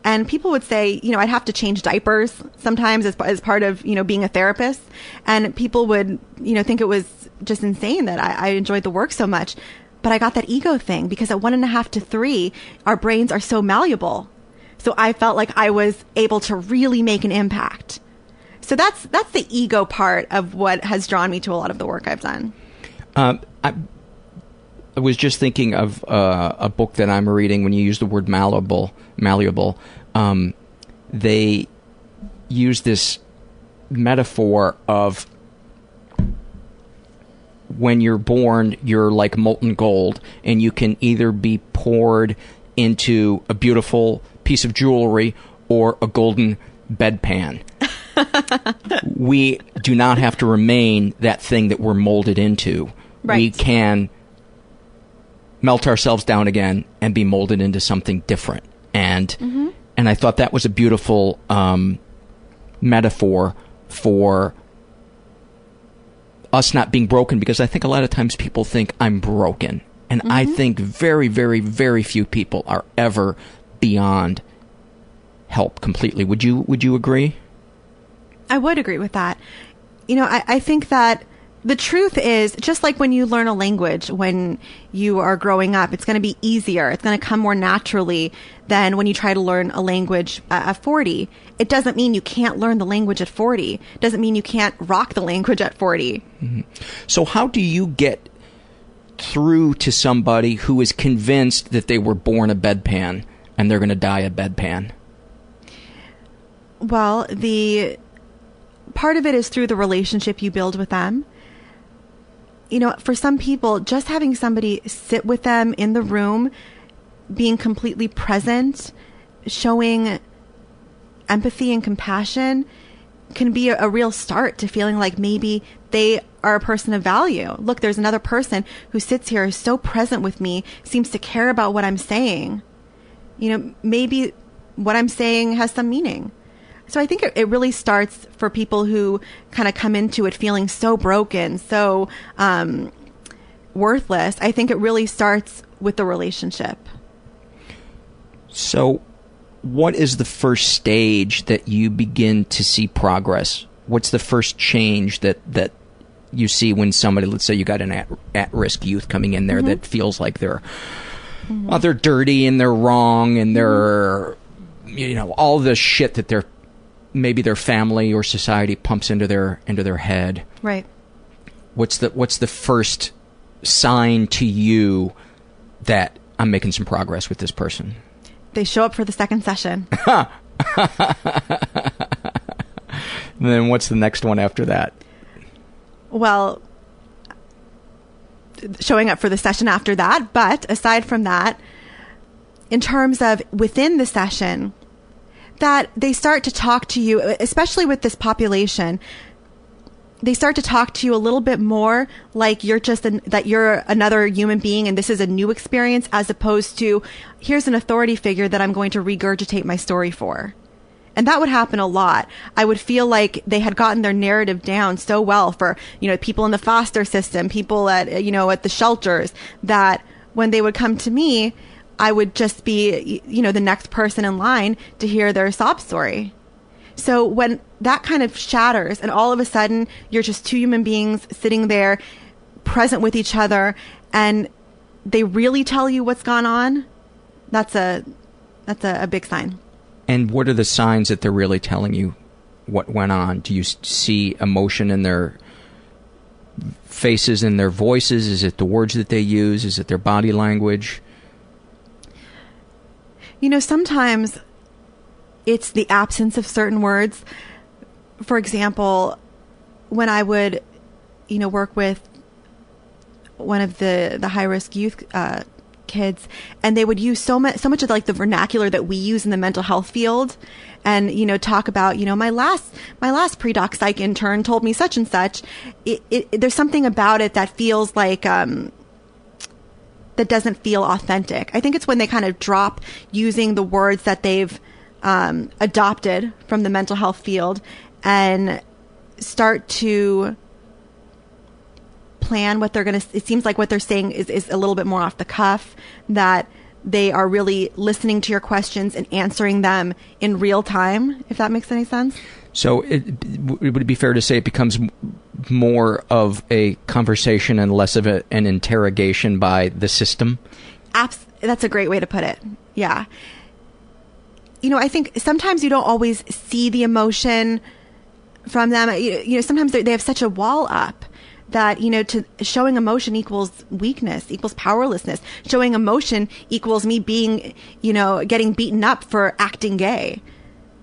And people would say, you know, I'd have to change diapers sometimes as, as part of, you know, being a therapist. And people would, you know, think it was just insane that I, I enjoyed the work so much. But I got that ego thing because at one and a half to three, our brains are so malleable. So I felt like I was able to really make an impact. So that's that's the ego part of what has drawn me to a lot of the work I've done. Um, I, I was just thinking of uh, a book that I'm reading. When you use the word malleable, malleable, um, they use this metaphor of when you're born, you're like molten gold, and you can either be poured into a beautiful piece of jewelry or a golden bedpan. we do not have to remain that thing that we're molded into. Right. We can melt ourselves down again and be molded into something different. And Mm-hmm. and I thought that was a beautiful um, metaphor for us not being broken because I think a lot of times people think I'm broken. And I think very, very, very few people are ever beyond help completely. Would you would you agree? I would agree with that. You know, I, I think that the truth is just like when you learn a language when you are growing up, it's going to be easier. It's going to come more naturally than when you try to learn a language at at 40. It doesn't mean you can't learn the language at 40. It doesn't mean you can't rock the language at 40. Mm-hmm. So how do you get through to somebody who is convinced that they were born a bedpan and they're going to die a bedpan? Well, the part of it is through the relationship you build with them. You know, for some people, just having somebody sit with them in the room, being completely present, showing empathy and compassion can be a, a real start to feeling like maybe they are a person of value. Look, there's another person who sits here, is so present with me, seems to care about what I'm saying. You know, maybe what I'm saying has some meaning. So I think it, it really starts for people who kind of come into it feeling so broken, so um, worthless. I think it really starts with the relationship. So what is the first stage that you begin to see progress? What's the first change that that you see when somebody, let's say you got an at, at-risk youth coming in there that feels like they're Mm-hmm. well, they're dirty and they're wrong and mm-hmm. they're you know all the shit that their maybe their family or society pumps into their into their head. Right. What's the what's the first sign to you that I'm making some progress with this person? They show up for the second session. And then what's the next one after that? well, showing up for the session after that. But aside from that, in terms of within the session, that they start to talk to you, especially with this population, they start to talk to you a little bit more like you're just an, that you're another human being and this is a new experience as opposed to here's an authority figure that I'm going to regurgitate my story for. And that would happen a lot. I would feel like they had gotten their narrative down so well for, you know, people in the foster system, people at, you know, at the shelters that when they would come to me, I would just be, you know, the next person in line to hear their sob story. So when that kind of shatters and all of a sudden you're just two human beings sitting there present with each other and they really tell you what's gone on, that's a, that's a, a big sign. And what are the signs that they're really telling you what went on? Do you see emotion in their faces, in their voices? Is it the words that they use? Is it their body language? You know, sometimes it's the absence of certain words. For example, when I would, you know, work with one of the the high risk youth uh, kids, and they would use so much so much of like the vernacular that we use in the mental health field, and you know, talk about you know my last my last pre doc psych intern told me such and such. It, it, there's something about it that feels like. Um, that doesn't feel authentic. I think it's when they kind of drop using the words that they've um, adopted from the mental health field and start to plan what they're going to. It seems like what they're saying is, is a little bit more off the cuff, that they are really listening to your questions and answering them in real time, if that makes any sense. So, it, would it be fair to say it becomes more of a conversation and less of a, an interrogation by the system? Abs- that's a great way to put it. Yeah. You know, I think sometimes you don't always see the emotion from them. You, know, sometimes they have such a wall up that, you know, to showing emotion equals weakness, equals powerlessness. Showing emotion equals me being, you know, getting beaten up for acting gay.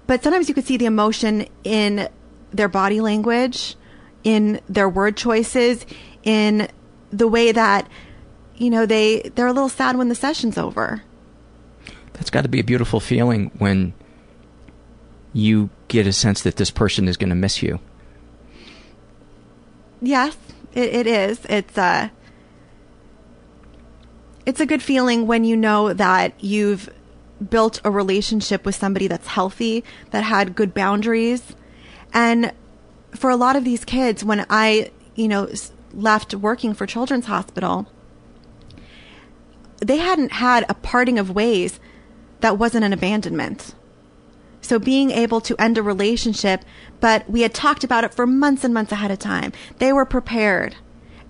But sometimes you could see the emotion in their body language, in their word choices, in the way that you know they they're a little sad when the session's over. That's got to be a beautiful feeling when you get a sense that this person is going to miss you. Yes, it, it is. It's uh it's a good feeling when you know that you've built a relationship with somebody that's healthy, that had good boundaries. And for a lot of these kids, when I, you know, left working for Children's Hospital, they hadn't had a parting of ways that wasn't an abandonment. So being able to end a relationship, but we had talked about it for months and months ahead of time. They were prepared.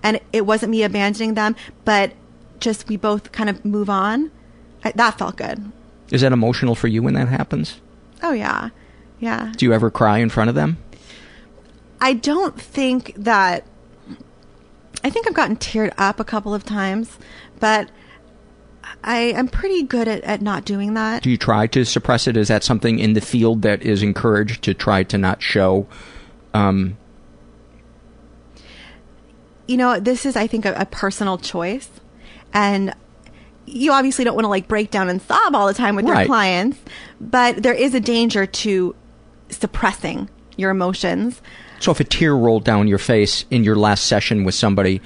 And it wasn't me abandoning them, but just we both kind of move on. I, that felt good. Is that emotional for you when that happens? Oh, yeah. Yeah. Do you ever cry in front of them? I don't think that. I think I've gotten teared up a couple of times, but I am pretty good at, at not doing that. Do you try to suppress it? Is that something in the field that is encouraged to try to not show? Um, you know, this is, I think, a, a personal choice. And you obviously don't want to like break down and sob all the time with your clients, but there is a danger to suppressing your emotions. so if a tear rolled down your face in your last session with somebody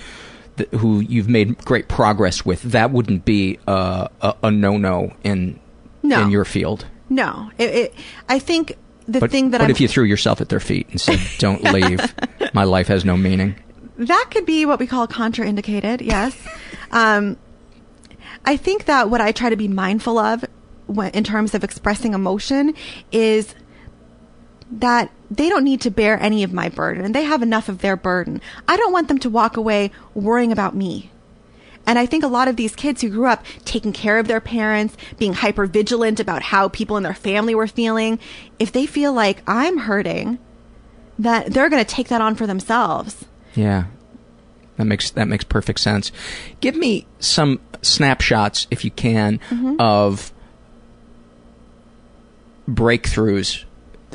th- who you've made great progress with, that wouldn't be uh, a, a no-no in No. in your field. No, it, it, I think the But, thing that but I'm if you threw yourself at their feet and said, "Don't leave, my life has no meaning," That could be what we call contraindicated, yes. um, I think that what I try to be mindful of when, in terms of expressing emotion is that they don't need to bear any of my burden. They have enough of their burden. I don't want them to walk away worrying about me. And I think a lot of these kids who grew up taking care of their parents, being hyper vigilant about how people in their family were feeling, if they feel like I'm hurting, that they're going to take that on for themselves. Yeah. That makes that makes perfect sense. Give me some snapshots if you can Mhm. of breakthroughs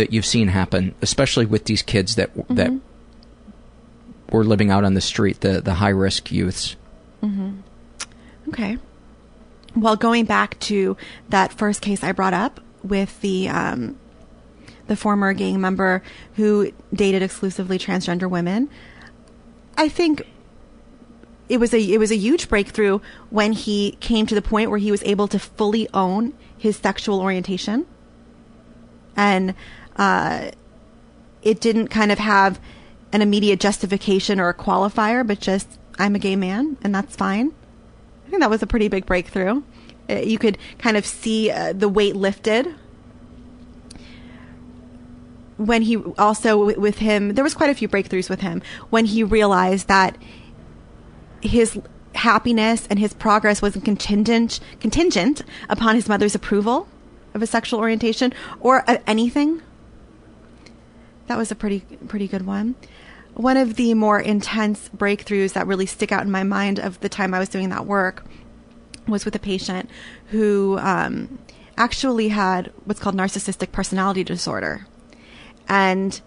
that you've seen happen, especially with these kids that that Mhm. were living out on the street, the the high risk youths. hmm Okay. Well, going back to that first case I brought up with the um, the former gang member who dated exclusively transgender women, I think it was a it was a huge breakthrough when he came to the point where he was able to fully own his sexual orientation, and uh, it didn't kind of have an immediate justification or a qualifier, but just I'm a gay man and that's fine. I think that was a pretty big breakthrough. Uh, You could kind of see uh, the weight lifted when he also wi- with him. There was quite a few breakthroughs with him when he realized that his happiness and his progress wasn't contingent contingent upon his mother's approval of his sexual orientation or uh, anything. That was a pretty pretty good one. One of the more intense breakthroughs that really stick out in my mind of the time I was doing that work was with a patient who um, actually had what's called narcissistic personality disorder, and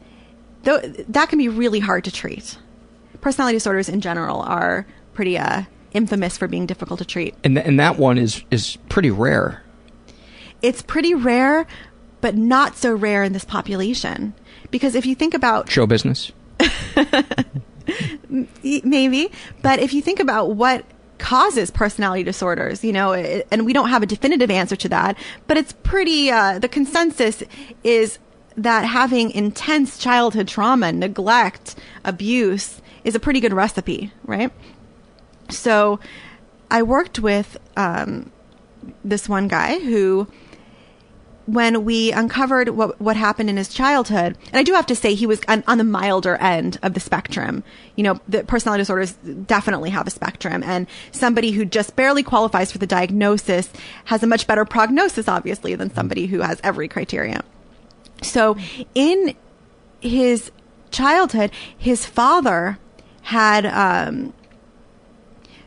th- that can be really hard to treat. Personality disorders in general are pretty uh, infamous for being difficult to treat. And th- and that one is is pretty rare. It's pretty rare, but not so rare in this population. Because if you think about Show business. Maybe but if you think about what causes personality disorders you know it, and we don't have a definitive answer to that but it's pretty uh, the consensus is that having intense childhood trauma neglect abuse is a pretty good recipe right so i worked with um, this one guy who when we uncovered what what happened in his childhood, and I do have to say he was on, on the milder end of the spectrum. You know, the personality disorders definitely have a spectrum, and somebody who just barely qualifies for the diagnosis has a much better prognosis, obviously, than somebody who has every criteria. So, in his childhood, his father had um,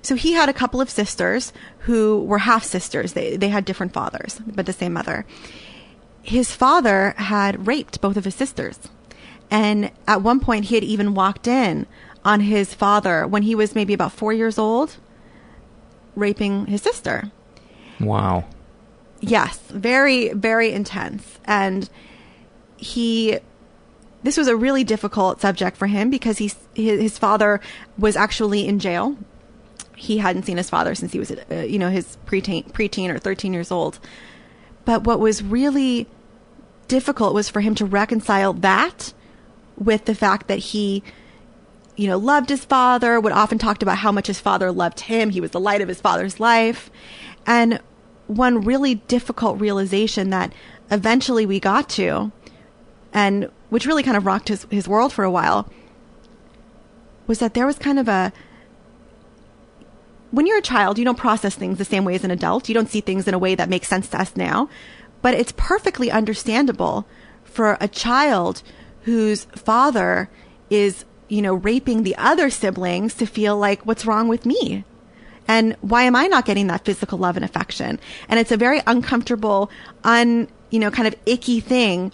so he had a couple of sisters who were half sisters. They they had different fathers, but the same mother. His father had raped both of his sisters. And at one point he had even walked in on his father when he was maybe about 4 years old raping his sister. Wow. Yes, very, very intense. And he, this was a really difficult subject for him because his, his father was actually in jail. He hadn't seen his father since he was, uh, you know, his preteen, preteen or 13 years old. But what was really difficult was for him to reconcile that with the fact that he you know, loved his father, would often talked about how much his father loved him. He was the light of his father's life. And one really difficult realization that eventually we got to, and which really kind of rocked his, his world for a while, was that there was kind of a when you're a child, you don't process things the same way as an adult. You don't see things in a way that makes sense to us now. But it's perfectly understandable for a child whose father is, you know, raping the other siblings to feel like, what's wrong with me? And why am I not getting that physical love and affection? And it's a very uncomfortable, un, you know, kind of icky thing,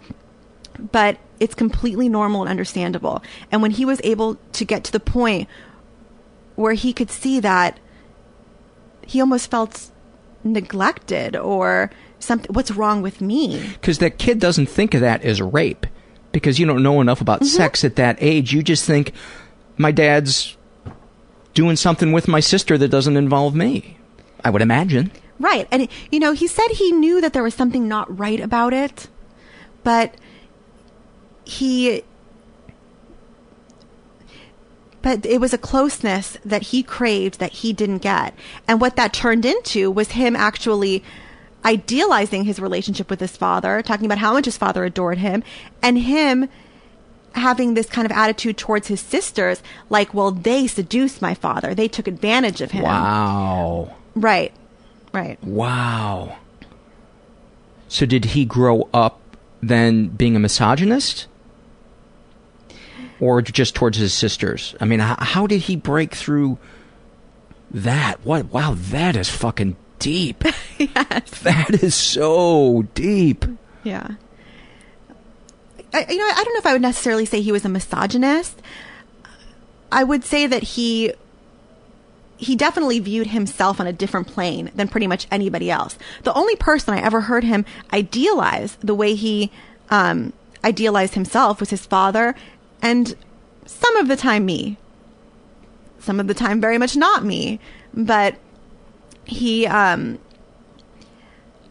but it's completely normal and understandable. And when he was able to get to the point where he could see that he almost felt neglected or something what's wrong with me? Because that kid doesn't think of that as rape because you don't know enough about Mm-hmm. sex at that age. You just think my dad's doing something with my sister that doesn't involve me. I would imagine. Right and you know he said he knew that there was something not right about it but he but it was a closeness that he craved that he didn't get. And what that turned into was him actually idealizing his relationship with his father talking about how much his father adored him and him having this kind of attitude towards his sisters like well they seduced my father. They took advantage of him. Wow. Right. Right. Wow. So did he grow up then being a misogynist? Or just towards his sisters? I mean how, how did he break through that? What wow that is fucking deep yes that is so deep Yeah. I, you know, I don't know if I would necessarily say he was a misogynist. I would say that he he definitely viewed himself on a different plane than pretty much anybody else. The only person I ever heard him idealize the way he um, idealized himself was his father, and some of the time me. Some of the time, very much not me, but he. Um,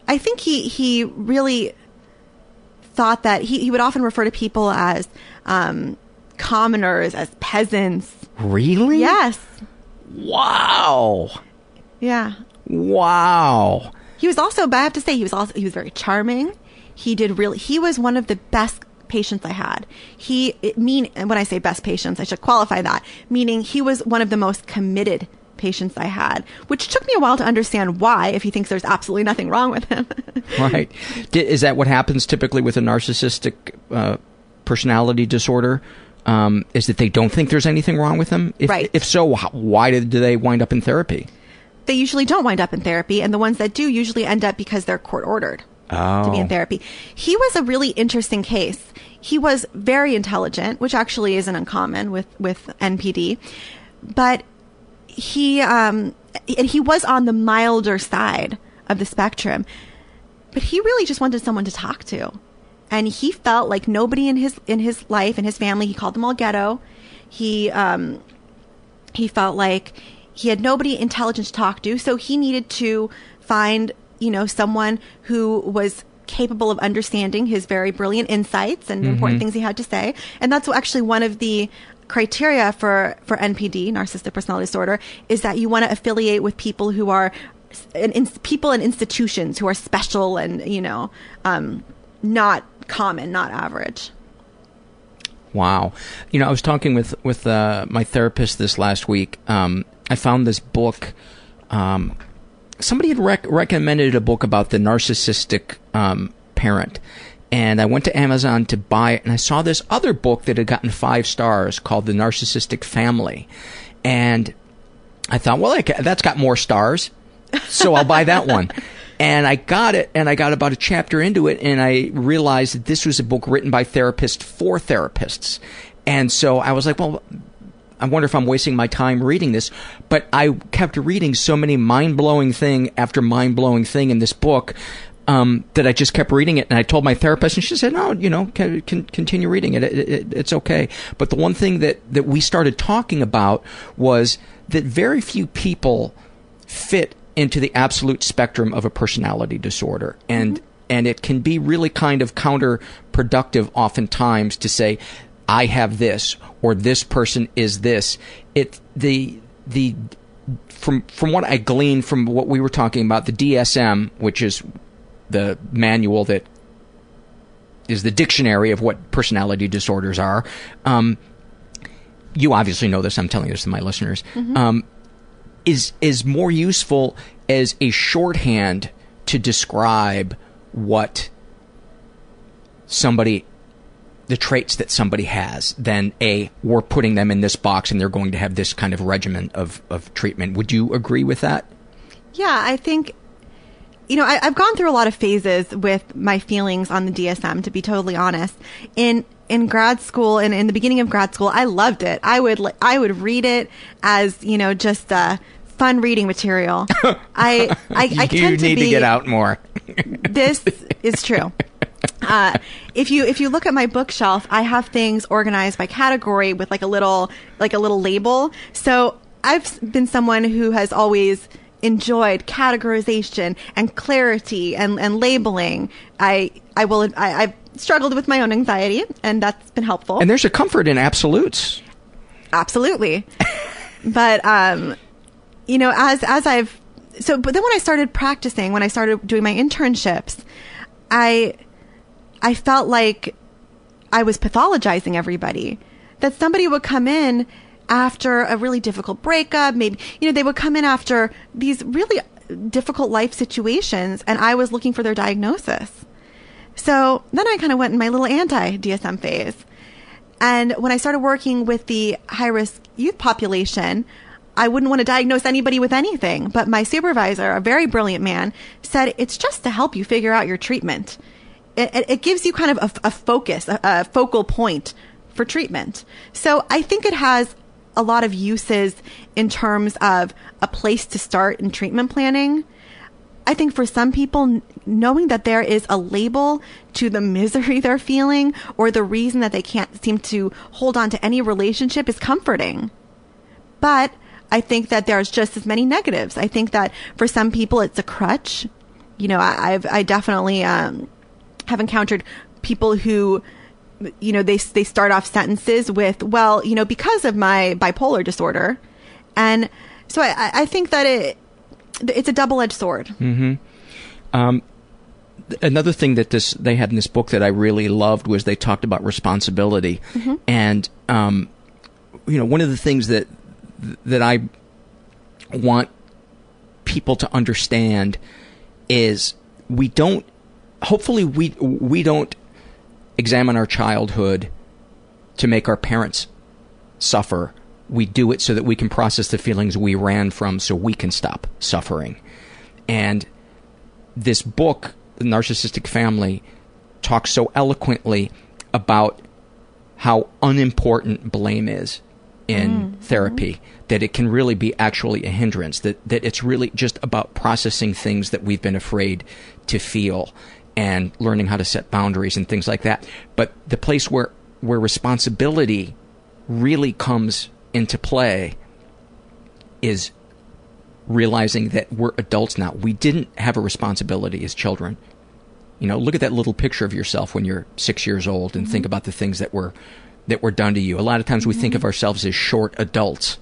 I think he he really thought that he, he would often refer to people as um, commoners, as peasants. really Yes. wow Yeah. wow He was also, but I have to say, he was also he was very charming. He did really. He was one of the best patients I had. He it mean when I say best patients, I should qualify that. Meaning he was one of the most committed patients I had, which took me a while to understand why. If he thinks there's absolutely nothing wrong with him. right. Is that what happens typically with a narcissistic uh, personality disorder? Um, is that they don't think there's anything wrong with them? If, Right. If so, why do they wind up in therapy? they usually don't wind up in therapy, and the ones that do usually end up because they're court ordered. to be in Oh. therapy. He was a really interesting case. He was very intelligent, which actually isn't uncommon with with NPD, but he um and he was on the milder side of the spectrum. But he really just wanted someone to talk to. And he felt like nobody in his in his life and his family, he called them all ghetto. He um he felt like he had nobody intelligent to talk to, so he needed to find, you know, someone who was capable of understanding his very brilliant insights and important things he had to say. And that's actually one of the criteria for for NPD, narcissistic personality disorder, is that you want to affiliate with people who are in, people and institutions who are special and you know um, not common, not average. Wow. You know, I was talking with with uh, my therapist this last week. Um, I found this book. Um, somebody had rec- recommended a book about the narcissistic um, parent, and I went to Amazon to buy it, and I saw this other book that had gotten five stars called The Narcissistic Family, and I thought, well, I ca- that's got more stars, so I'll buy that one. And I got it, and I got about a chapter into it, and I realized that this was a book written by therapists for therapists. And so I was like, well, I wonder if I'm wasting my time reading this. But I kept reading so many mind blowing thing after mind blowing thing in this book um, that I just kept reading it. And I told my therapist, and she said, "No, you know, can, can continue reading it. It, it. It's okay." But the one thing that that we started talking about was that very few people fit into the absolute spectrum of a personality disorder, and and it can be really kind of counterproductive oftentimes to say. I have this or this person is this. It the the from from what I gleaned from what we were talking about, the DSM, which is the manual that is the dictionary of what personality disorders are. Um, you obviously know this. I'm telling this to my listeners. Um, is is more useful as a shorthand to describe what somebody the traits that somebody has than a we're putting them in this box and they're going to have this kind of regimen of, of treatment. Would you agree with that? Yeah, I think, you know, I, I've gone through a lot of phases with my feelings on the DSM, to be totally honest. In in grad school and in the beginning of grad school, I loved it. I would I would read it as you know just uh, fun reading material. I I, I tend to need be to get out more. this is true. Uh, if you if you look at my bookshelf, I have things organized by category with like a little like a little label. So I've been someone who has always enjoyed categorization and clarity and, and labeling. I I will I, I've struggled with my own anxiety, and that's been helpful. And there's a comfort in absolutes. Absolutely. but um you know, as as I've so but then when I started practicing, when I started doing my internships, I I felt like I was pathologizing everybody. That somebody would come in after a really difficult breakup, maybe you know, they would come in after these really difficult life situations and I was looking for their diagnosis. So then I kind of went in my little anti DSM phase. And when I started working with the high risk youth population, I wouldn't want to diagnose anybody with anything. But my supervisor, a very brilliant man, said it's just to help you figure out your treatment. It, it, gives you kind of a, a focus, a, a focal point for treatment. So I think it has a lot of uses in terms of a place to start in treatment planning. I think for some people, knowing that there is a label to the misery they're feeling or the reason that they can't seem to hold on to any relationship is comforting. But I think that there's just as many negatives. I think that for some people, it's a crutch. You know, I, I've, I definitely, um, have encountered people who, you know, they, they start off sentences with, well, you know, because of my bipolar disorder. And so I, I- think that it, it's a double-edged sword. Mm-hmm. Um, another thing that this they had in this book that I really loved was they talked about responsibility, Mhm. and um, you know, one of the things that that I want people to understand is we don't. Hopefully, we we don't examine our childhood to make our parents suffer. We do it so that we can process the feelings we ran from so we can stop suffering. And this book, The Narcissistic Family, talks so eloquently about how unimportant blame is in mm-hmm. therapy that it can really be actually a hindrance that that it's really just about processing things that we've been afraid to feel and learning how to set boundaries and things like that. But the place where where responsibility really comes into play is realizing that we're adults now. We didn't have a responsibility as children. You know look at that little picture of yourself when you're 6 years old and think mm-hmm. about the things that were that were done to you. A lot of times we think of mm-hmm. ourselves as short adults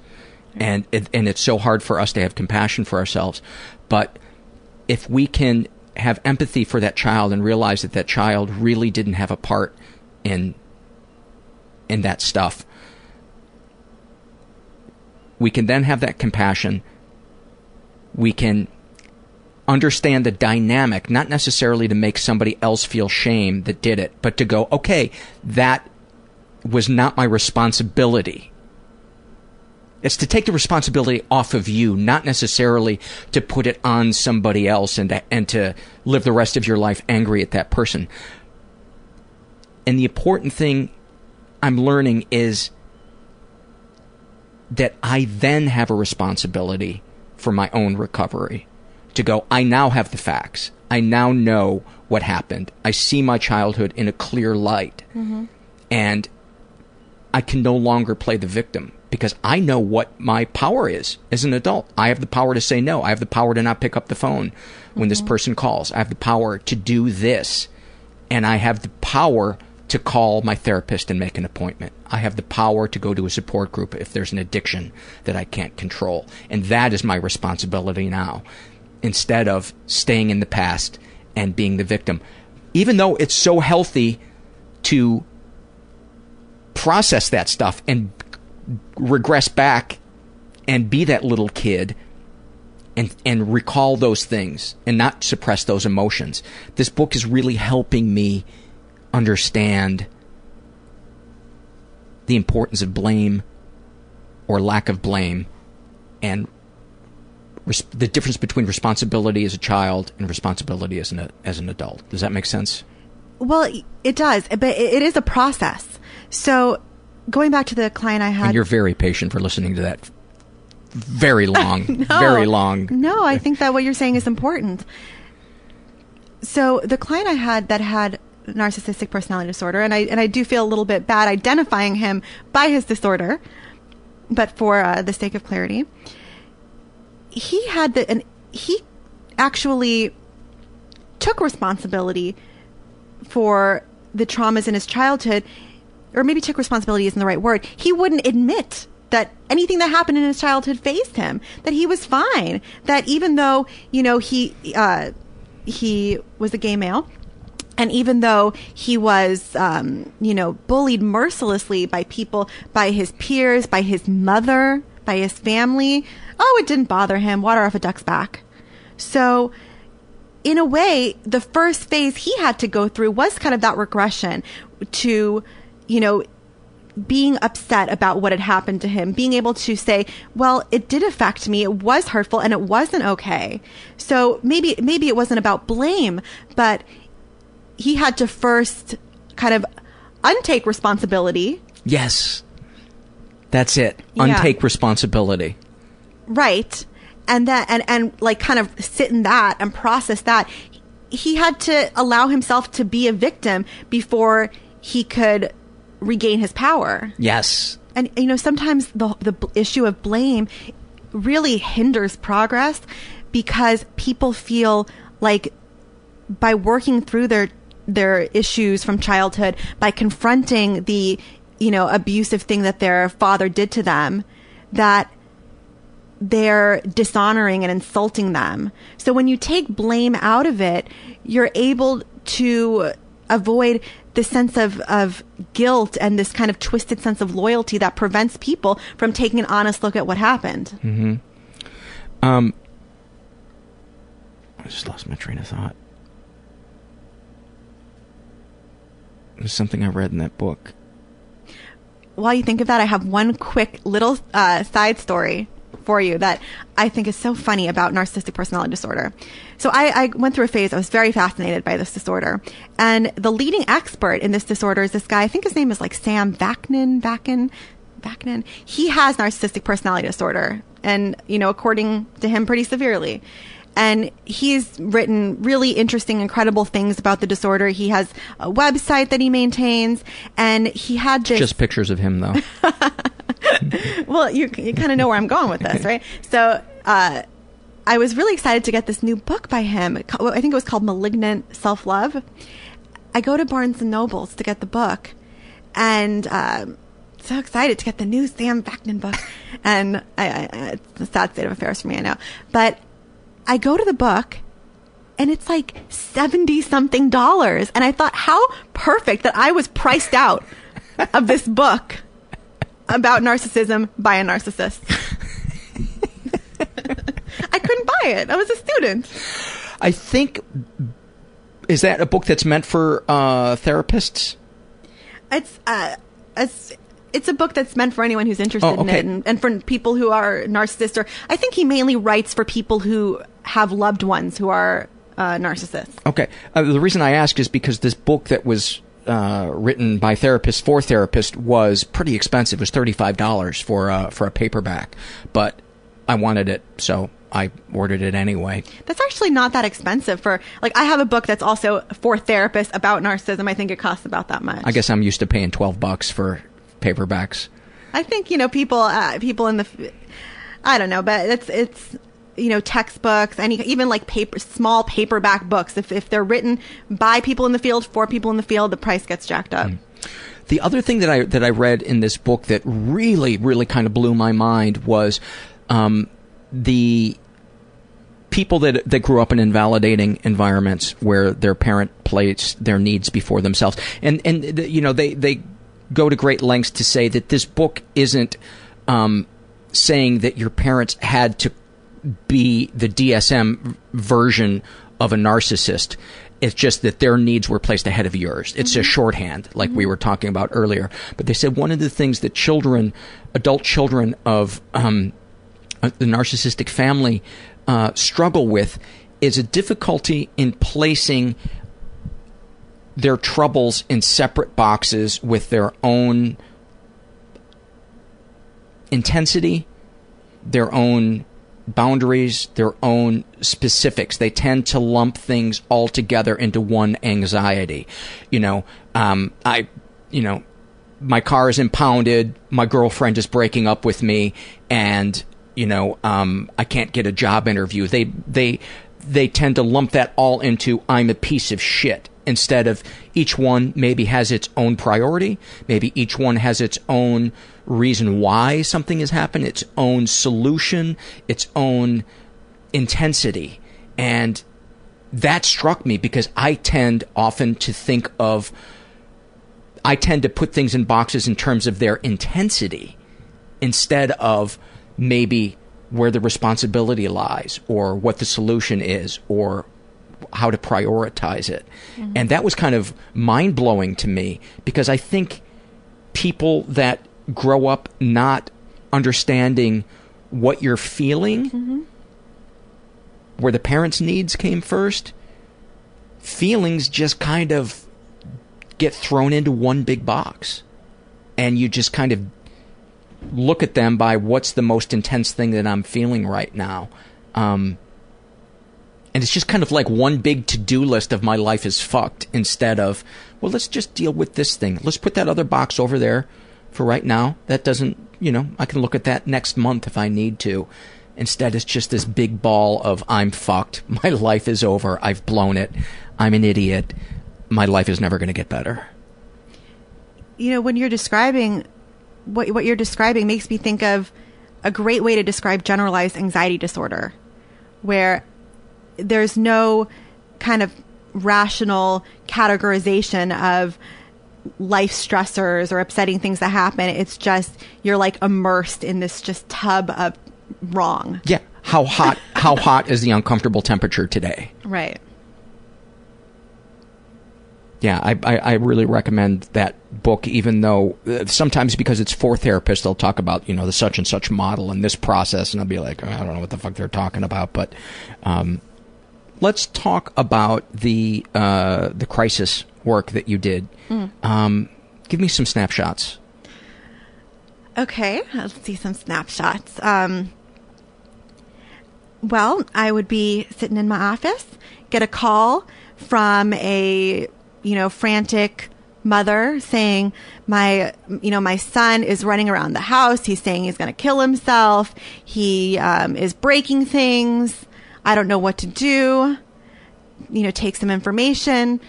and it, and it's so hard for us to have compassion for ourselves. But if we can have empathy for that child and realize that that child really didn't have a part in in that stuff. We can then have that compassion. We can understand the dynamic not necessarily to make somebody else feel shame that did it but to go okay that was not my responsibility it's to take the responsibility off of you, not necessarily to put it on somebody else and to, and to live the rest of your life angry at that person. And the important thing I'm learning is that I then have a responsibility for my own recovery. To go, I now have the facts. I now know what happened. I see my childhood in a clear light. Mm-hmm. And I can no longer play the victim because I know what my power is as an adult. I have the power to say no. I have the power to not pick up the phone when this mm-hmm. person calls. I have the power to do this. And I have the power to call my therapist and make an appointment. I have the power to go to a support group if there's an addiction that I can't control. And that is my responsibility now, instead of staying in the past and being the victim. Even though it's so healthy to process that stuff and regress back and be that little kid and and recall those things and not suppress those emotions. This book is really helping me understand the importance of blame or lack of blame and res- the difference between responsibility as a child and responsibility as an as an adult. Does that make sense? Well, it does, but it it is a process. So, going back to the client I had. And you're very patient for listening to that very long, No. very long. No, I think that what you're saying is important. So the client I had that had narcissistic personality disorder, and I and I do feel a little bit bad identifying him by his disorder, but for uh, the sake of clarity, he had the and he actually took responsibility for the traumas in his childhood, or maybe took responsibility isn't the right word. He wouldn't admit that anything that happened in his childhood fazed him. That he was fine. That even though you know he uh, he was a gay male. And even though he was, um, you know, bullied mercilessly by people, by his peers, by his mother, by his family, oh, it didn't bother him. Water off a duck's back. So, in a way, the first phase he had to go through was kind of that regression to, you know, being upset about what had happened to him, being able to say, well, it did affect me. It was hurtful and it wasn't okay. So maybe, maybe it wasn't about blame, but he had to first kind of untake responsibility. Yes. That's it. Yeah. Untake responsibility. Right. And that, and, and like kind of sit in that and process that. He had to allow himself to be a victim before he could regain his power. Yes. And you know, sometimes the the issue of blame really hinders progress because people feel like by working through their their issues from childhood, by confronting the you know abusive thing that their father did to them, that they're dishonoring and insulting them. So when you take blame out of it, you're able to avoid this sense of, of guilt and this kind of twisted sense of loyalty that prevents people from taking an honest look at what happened. hmm Um, I just lost my train of thought. There's something I read in that book. While you think of that, I have one quick little uh, side story for you that I think is so funny about narcissistic personality disorder. So I, I went through a phase. I was very fascinated by this disorder, and the leading expert in this disorder is this guy. I think his name is like Sam Vaknin. Vaknin. Vaknin. He has narcissistic personality disorder, and you know, according to him, pretty severely. And he's written really interesting, incredible things about the disorder. He has a website that he maintains, and he had this. Just pictures of him, though. well, you you kind of know where I'm going with this, right? So, uh, I was really excited to get this new book by him. I think it was called Malignant Self Love. I go to Barnes and Nobles to get the book, and um, so excited to get the new Sam Vaknin book. and I, I, it's a sad state of affairs for me, I know. But I go to the book, and it's like seventy something dollars, and I thought, how perfect that I was priced out of this book about narcissism by a narcissist. I couldn't buy it. I was a student. I think. Is that a book that's meant for uh, therapists? It's uh, it's it's a book that's meant for anyone who's interested Oh, okay. in it, and, and for people who are narcissists. Or I think he mainly writes for people who have loved ones who are uh, narcissists. Okay. Uh, the reason I ask is because this book that was uh, written by therapists for therapists was pretty expensive. It was thirty five dollars for uh, for a paperback, but I wanted it, so I ordered it anyway. That's actually not that expensive for like I have a book that's also for therapists about narcissism. I think it costs about that much. I guess I'm used to paying twelve bucks for paperbacks. I think you know people uh, people in the I don't know, but it's it's you know textbooks any even like paper small paperback books. If, if they're written by people in the field for people in the field the price gets jacked up. The other thing that I that I read in this book that really really kind of blew my mind was um, the people that that grew up in invalidating environments where their parent placed their needs before themselves, and and you know they they go to great lengths to say that this book isn't um, saying that your parents had to be the DSM version of a narcissist. It's just that their needs were placed ahead of yours. It's a shorthand, like we were talking about earlier. But they said one of the things that children, adult children of um, uh, the narcissistic family, uh, struggle with is a difficulty in placing their troubles in separate boxes with their own intensity, their own boundaries, their own specifics. They tend to lump things all together into one anxiety. You know, um, I, you know, my car is impounded, my girlfriend is breaking up with me, and you know, um, I can't get a job interview. They they they tend to lump that all into I'm a piece of shit instead of each one maybe has its own priority, maybe each one has its own reason why something has happened, its own solution, its own intensity. And that struck me because I tend often to think of I tend to put things in boxes in terms of their intensity instead of maybe where the responsibility lies or what the solution is or how to prioritize it. And that was kind of mind blowing to me because I think people that grow up not understanding what you're feeling, where the parents' needs came first, feelings just kind of get thrown into one big box. And you just kind of look at them by what's the most intense thing that I'm feeling right now. Um, and it's just kind of like one big to do list of my life is fucked instead of, well, let's just deal with this thing. Let's put that other box over there for right now. That doesn't, you know, I can look at that next month if I need to. Instead, it's just this big ball of I'm fucked. My life is over. I've blown it. I'm an idiot. My life is never going to get better. you know when you're describing what what you're describing makes me think of a great way to describe generalized anxiety disorder where there's no kind of rational categorization of life stressors or upsetting things that happen it's just you're like immersed in this just tub of wrong Yeah. How hot? How hot is the uncomfortable temperature today? right Yeah, I, I, I really recommend that book, even though uh, sometimes because it's for therapists, they'll talk about, you know, the such and such model and this process, and I'll be like, I don't know what the fuck they're talking about. But um, let's talk about the, uh, the crisis work that you did. Um, give me some snapshots. Okay, let's see some snapshots. Um, well, I would be sitting in my office, get a call from a you know frantic mother saying my you know my son is running around the house. He's saying he's going to kill himself. He um, is breaking things. I don't know what to do. You know, take some information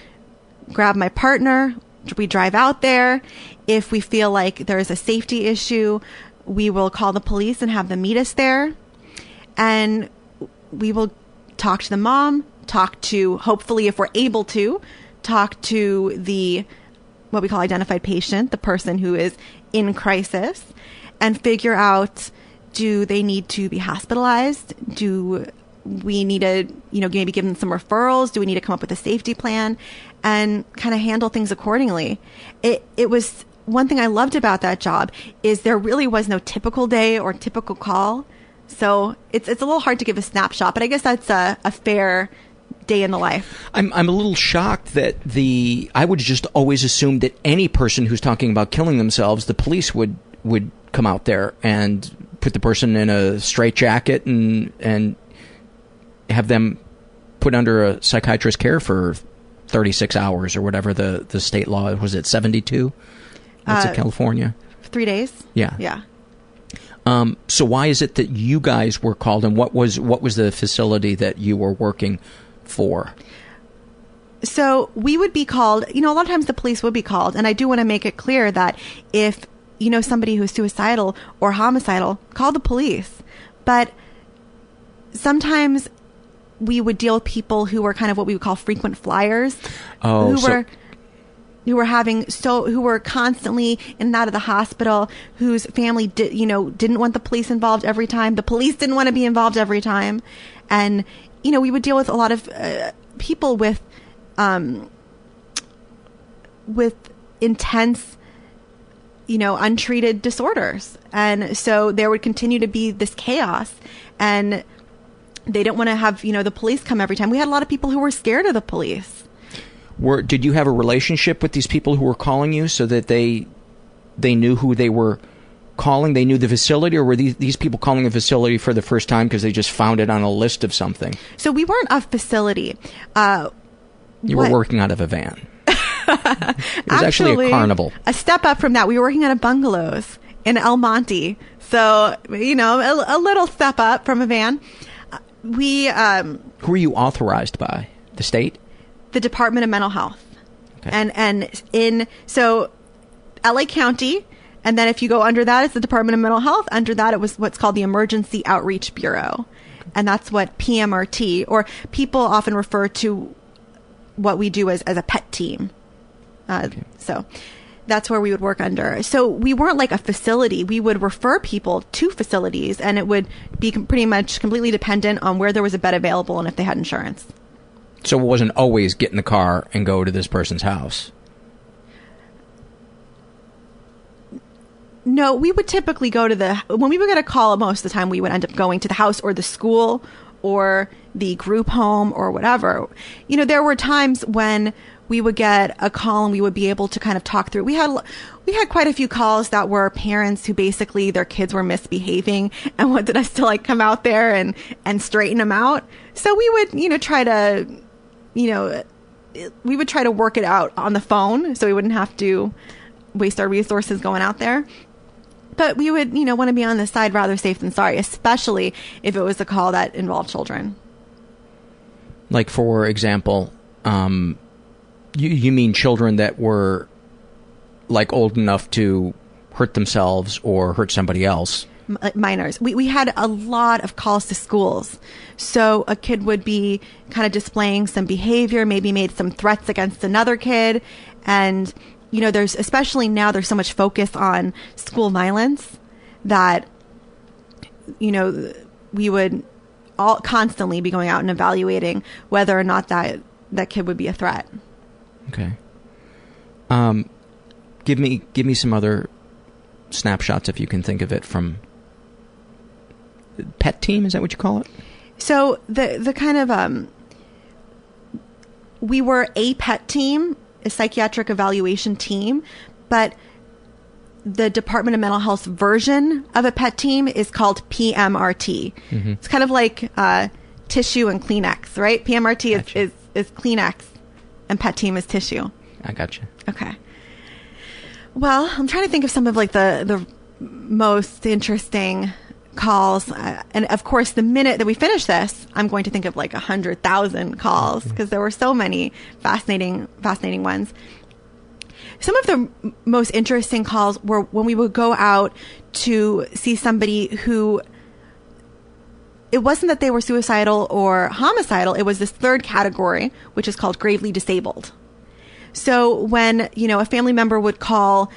grab my partner. We drive out there. If we feel like there is a safety issue, we will call the police and have them meet us there. And we will talk to the mom, talk to, hopefully, if we're able to, talk to the what we call identified patient, the person who is in crisis, and figure out do they need to be hospitalized? Do we need to, you know, maybe give them some referrals? Do we need to come up with a safety plan and kind of handle things accordingly? It it was one thing I loved about that job is there really was no typical day or typical call. So it's it's a little hard to give a snapshot, but I guess that's a, a fair day in the life. I'm I'm a little shocked that the I would just always assume that any person who's talking about killing themselves, the police would would come out there and put the person in a straitjacket and and have them put under a psychiatrist care for 36 hours or whatever the the state law was it 72 what's Uh, it California Three days. Yeah. Yeah. Um, so why is it that you guys were called, and what was what was the facility that you were working for? So we would be called, you know, a lot of times the police would be called. And I do want to make it clear that if you know somebody who's suicidal or homicidal, call the police. But sometimes we would deal with people who were kind of what we would call frequent flyers. Oh, who so- were who were having so who were constantly in and out of the hospital whose family did you know didn't want the police involved every time. The police didn't want to be involved every time. And you know we would deal with a lot of uh, people with um with intense you know untreated disorders. And so there would continue to be this chaos. And they didn't want to have you know the police come every time we had a lot of people who were scared of the police Were did you have a relationship with these people who were calling you so that they they knew who they were calling? They knew the facility, or were these these people calling a facility for the first time because they just found it on a list of something? so we weren't a facility uh You what- were working out of a van. it was actually, a carnival. A step up from that, we were working out of bungalows in El Monte. So, you know, a, a little step up from a van. We, um, Who are you authorized by? The state? the Department of Mental Health. Okay. And, and in, so LA County, and then if you go under that, it's the Department of Mental Health. Under that, it was what's called the Emergency Outreach Bureau. And that's what PMRT, or people often refer to what we do as, as a pet team. Uh, So that's where we would work under. So we weren't like a facility. We would refer people to facilities, and it would be com- pretty much completely dependent on where there was a bed available and if they had insurance. So it wasn't always get in the car and go to this person's house. No, we would typically go to the when we would get a call. Most of the time, we would end up going to the house or the school or the group home or whatever. You know, there were times when we would get a call and we would be able to kind of talk through. We had we had quite a few calls that were parents who basically their kids were misbehaving and wanted us to like come out there and and straighten them out. So we would you know try to you know we would try to work it out on the phone so we wouldn't have to waste our resources going out there but we would you know want to be on the side rather safe than sorry especially if it was a call that involved children Like, for example, um, you, you mean children that were like old enough to hurt themselves or hurt somebody else? Uh, minors. We, we had a lot of calls to schools. So a kid would be kind of displaying some behavior maybe made some threats against another kid. And you know there's especially now there's so much focus on school violence that you know we would all constantly be going out and evaluating whether or not that that kid would be a threat Okay. Um, give me give me some other snapshots if you can think of it from pet team. Is that what you call it? So the the kind of um, we were a pet team, a psychiatric evaluation team, but the Department of Mental Health version of a pet team is called PMRT. Mhm. It's kind of like uh, tissue and Kleenex, right? PMRT Gotcha. is, is is Kleenex, and pet team is tissue. I got you. Okay. Well, I'm trying to think of some of like the the most interesting calls, uh, and of course, the minute that we finish this, I'm going to think of like a hundred thousand calls because there were so many fascinating, fascinating ones. Some of the m- most interesting calls were when we would go out to see somebody who it wasn't that they were suicidal or homicidal. It was this third category, which is called gravely disabled. So when, you know, a family member would call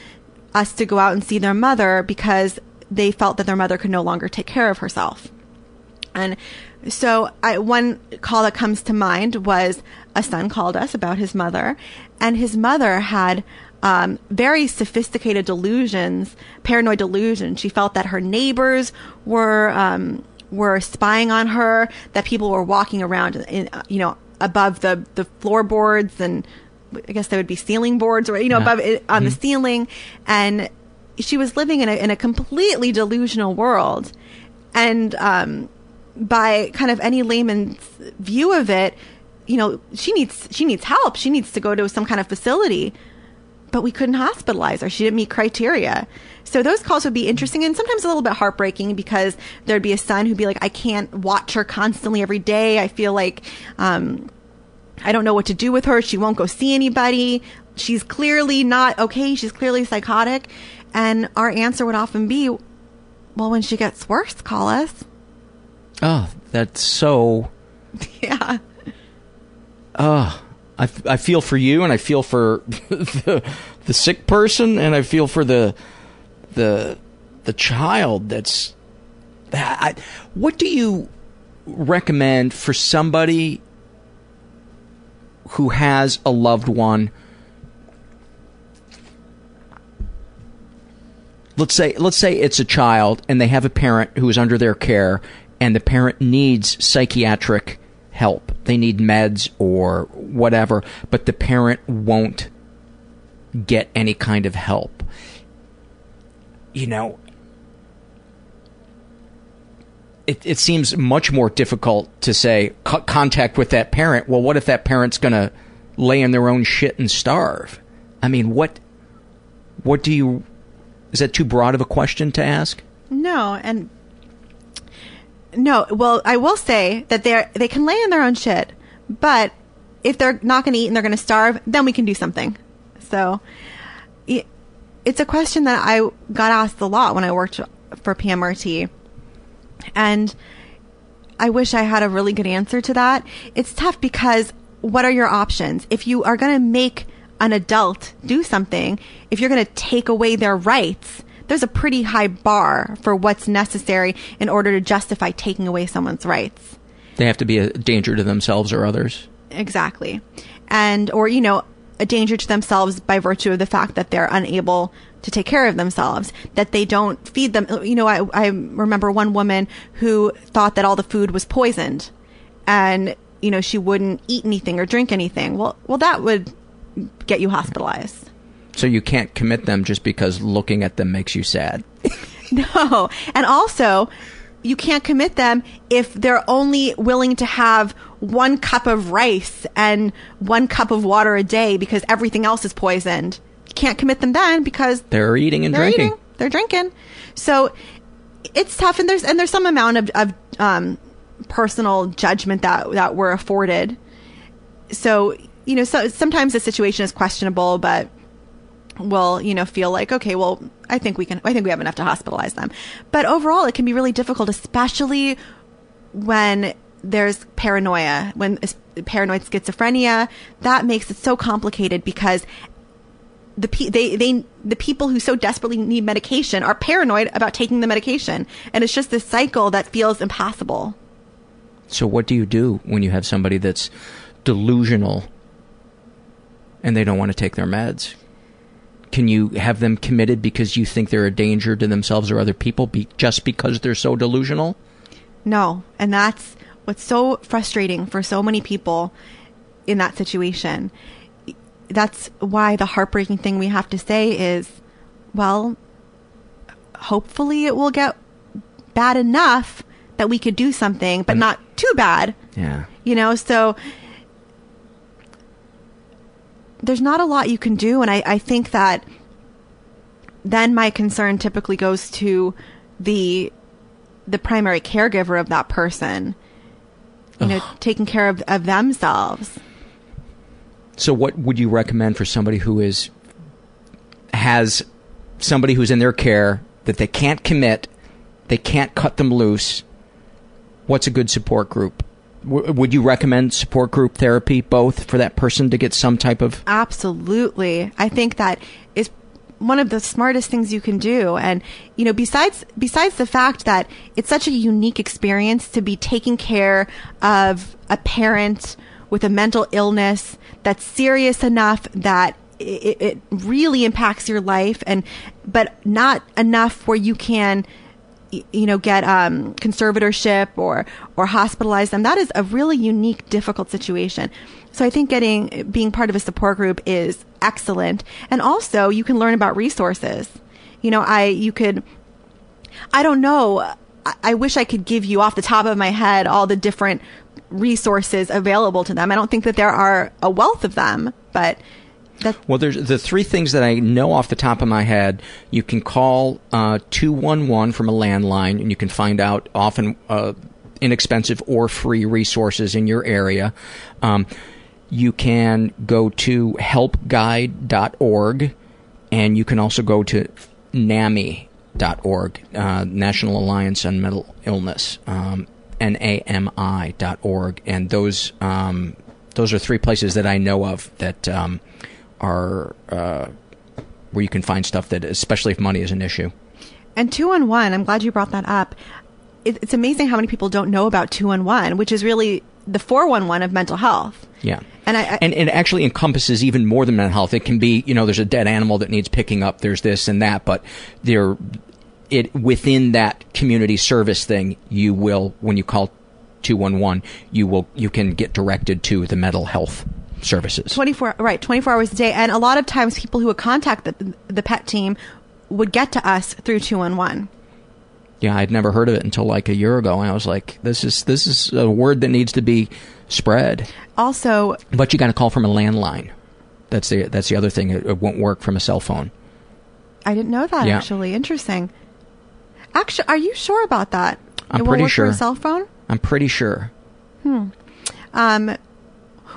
us to go out and see their mother because they felt that their mother could no longer take care of herself. And so I, one call that comes to mind was a son called us about his mother and his mother had um, very sophisticated delusions, paranoid delusions. She felt that her neighbors were, um, were spying on her, that people were walking around, in, you know, above the, the floorboards and I guess they would be ceiling boards or, you know, Yeah. above it, on the ceiling. And she was living in a, in a completely delusional world. And, um, by kind of any layman's view of it, you know, she needs, she needs help. She needs to go to some kind of facility. but we couldn't hospitalize her. She didn't meet criteria. So those calls would be interesting and sometimes a little bit heartbreaking because there'd be a son who'd be like, I can't watch her constantly every day. I feel like, um, I don't know what to do with her. She won't go see anybody. She's clearly not okay. She's clearly psychotic. And our answer would often be, well, when she gets worse, call us. Oh, that's so. Yeah. Oh, I, I feel for you, and I feel for the, the sick person, and I feel for the the the child. That's that. I, what do you recommend for somebody who has a loved one? Let's say let's say it's a child, and they have a parent who is under their care, and the parent needs psychiatric help. They need meds or whatever, but the parent won't get any kind of help. You know, it, it seems much more difficult to say co- contact with that parent. Well, what if that parent's going to lay in their own shit and starve? I mean, what what do you is that too broad of a question to ask? No, and no. Well, I will say that they they can lay in their own shit, but if they're not going to eat and they're going to starve, then we can do something. So it's a question that I got asked a lot when I worked for PMRT, and I wish I had a really good answer to that. It's tough because what are your options if you are going to make an adult do something? If you're going to take away their rights there's a pretty high bar for what's necessary in order to justify taking away someone's rights. They have to be a danger to themselves or others. Exactly. And, or, you know, a danger to themselves by virtue of the fact that they're unable to take care of themselves, that they don't feed them. You know, I, I remember one woman who thought that all the food was poisoned and, you know, she wouldn't eat anything or drink anything. Well, well, that would get you hospitalized. So you can't commit them just because looking at them makes you sad. No. And also, you can't commit them if they're only willing to have one cup of rice and one cup of water a day because everything else is poisoned. You can't commit them then because they're eating and they're drinking. Eating, they're drinking. So it's tough and there's and there's some amount of, of um, personal judgment that that we're afforded. So, you know, so sometimes the situation is questionable, but will you know feel like okay well i think we can i think we have enough to hospitalize them but overall it can be really difficult especially when there's paranoia when paranoid schizophrenia that makes it so complicated because the pe- they they the people who so desperately need medication are paranoid about taking the medication and it's just this cycle that feels impossible so what do you do when you have somebody that's delusional and they don't want to take their meds can you have them committed because you think they're a danger to themselves or other people be, just because they're so delusional? No. And that's what's so frustrating for so many people in that situation. That's why the heartbreaking thing we have to say is, well, hopefully it will get bad enough that we could do something, but not too bad. Yeah. You know, so there's not a lot you can do. And I, I think that then my concern typically goes to the the primary caregiver of that person. You know, taking care of, of themselves. So what would you recommend for somebody who is has somebody who's in their care that they can't commit, they can't cut them loose? What's a good support group? W- would you recommend support group therapy both for that person to get some type of Absolutely. I think that is one of the smartest things you can do. And you know besides besides the fact that it's such a unique experience to be taking care of a parent with a mental illness that's serious enough that it, it really impacts your life and but not enough where you can you know get um, conservatorship or or hospitalize them that is a really unique difficult situation. So i think getting being part of a support group is excellent. And also you can learn about resources. You know i you could i don't know I, I wish i could give you off the top of my head all the different resources available to them. I don't think that there are a wealth of them but Well, there's the three things that I know off the top of my head. You can call uh, 211 from a landline, and you can find out often uh, inexpensive or free resources in your area. Um, you can go to helpguide.org, and you can also go to NAMI.org, uh, National Alliance on Mental Illness, um, N-A-M-I.org, and those um, those are three places that I know of that um, are uh, where you can find stuff that, especially if money is an issue. And 2-1 I'm glad you brought that up. It, it's amazing how many people don't know about 2-1 which is really the 411 of mental health. Yeah. And I, I and, and it actually encompasses even more than mental health. It can be, you know, there's a dead animal that needs picking up. There's this and that, but there, it within that community service thing, you will when you call 211, you will you can get directed to the mental health services. 24 right 24 hours a day and a lot of times people who would contact the, the pet team would get to us through 211 Yeah, I'd never heard of it until like a year ago, and I was like, this is this is a word that needs to be spread. also But you got to call from a landline. That's the that's the other thing. It, it won't work from a cell phone. i didn't know that Yeah. actually interesting actually are you sure about that I'm it won't pretty work for a sure. cell phone I'm pretty sure. Hmm. Um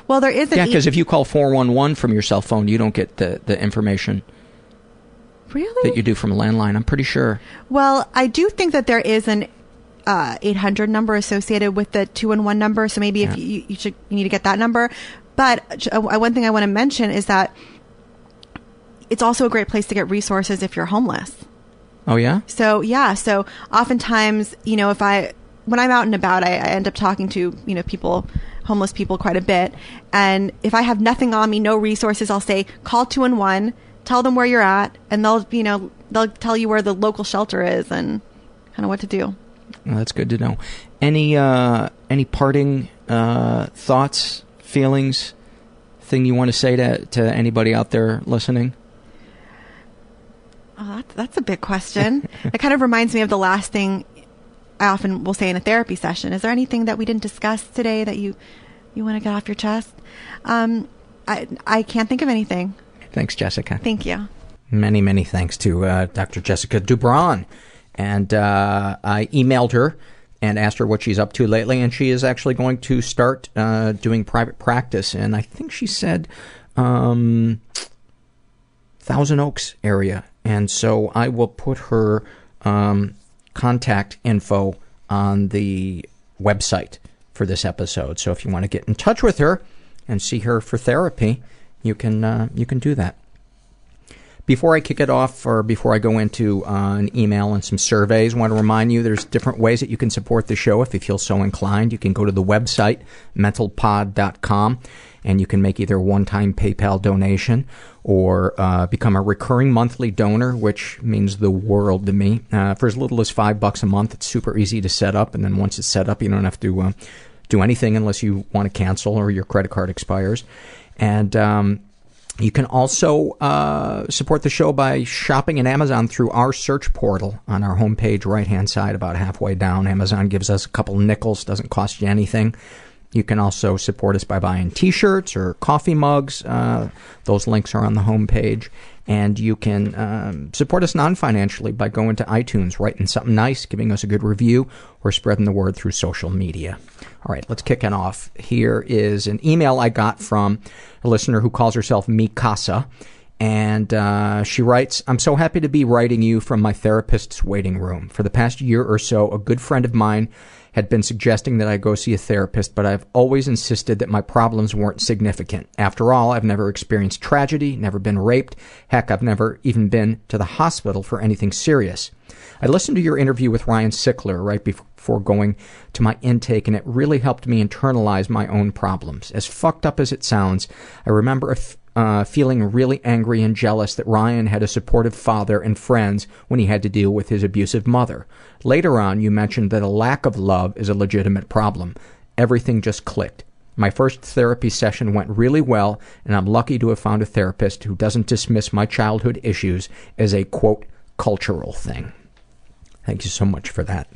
well there is an Yeah, e- because if you call 411 from your cell phone, you don't get the, the information really that you do from a landline. I'm pretty sure. Well, I do think that there is an uh, 800 number associated with the 211 number, so maybe if you, you should you need to get that number. But uh, one thing I want to mention is that it's also a great place to get resources if you're homeless. Oh yeah. So yeah, so oftentimes, you know, if I when I'm out and about, I, I end up talking to you know people, homeless people, quite a bit. And if I have nothing on me, no resources, I'll say call two and one, tell them where you're at, and they'll you know they'll tell you where the local shelter is and kind of what to do. Well, that's good to know. Any uh, any parting uh, thoughts, feelings, thing you want to say to to anybody out there listening? Oh, that's, that's a big question. it kind of reminds me of the last thing I often will say in a therapy session. Is there anything that we didn't discuss today that you you want to get off your chest? Um, I I can't think of anything. Thanks, Jessica. Thank you. Many, many thanks to uh, Dr. Jessica DuBron. And uh, I emailed her and asked her what she's up to lately, and she is actually going to start uh, doing private practice. And I think she said um, Thousand Oaks area. And so I will put her um, contact info on the website for this episode. So if you want to get in touch with her and see her for therapy, you can uh, you can do that. Before I kick it off, or before I go into uh, an email and some surveys, I want to remind you there's different ways that you can support the show if you feel so inclined. You can go to the website, mentalpod.com, and you can make either a one time PayPal donation or uh, become a recurring monthly donor, which means the world to me. Uh, for as little as five bucks a month, it's super easy to set up, and then once it's set up, you don't have to uh, do anything unless you want to cancel or your credit card expires. And um, you can also uh, support the show by shopping at Amazon through our search portal on our homepage, right hand side, about halfway down. Amazon gives us a couple nickels, doesn't cost you anything. You can also support us by buying t shirts or coffee mugs. Uh, those links are on the homepage. And you can um, support us non financially by going to iTunes, writing something nice, giving us a good review, or spreading the word through social media. All right, let's kick it off. Here is an email I got from a listener who calls herself Mikasa. And uh, she writes, I'm so happy to be writing you from my therapist's waiting room. For the past year or so, a good friend of mine had been suggesting that I go see a therapist, but I've always insisted that my problems weren't significant. After all, I've never experienced tragedy, never been raped. Heck, I've never even been to the hospital for anything serious. I listened to your interview with Ryan Sickler right before going to my intake, and it really helped me internalize my own problems. As fucked up as it sounds, I remember uh, feeling really angry and jealous that Ryan had a supportive father and friends when he had to deal with his abusive mother. Later on, you mentioned that a lack of love is a legitimate problem. Everything just clicked. My first therapy session went really well, and I'm lucky to have found a therapist who doesn't dismiss my childhood issues as a quote, cultural thing. Thank you so much for that.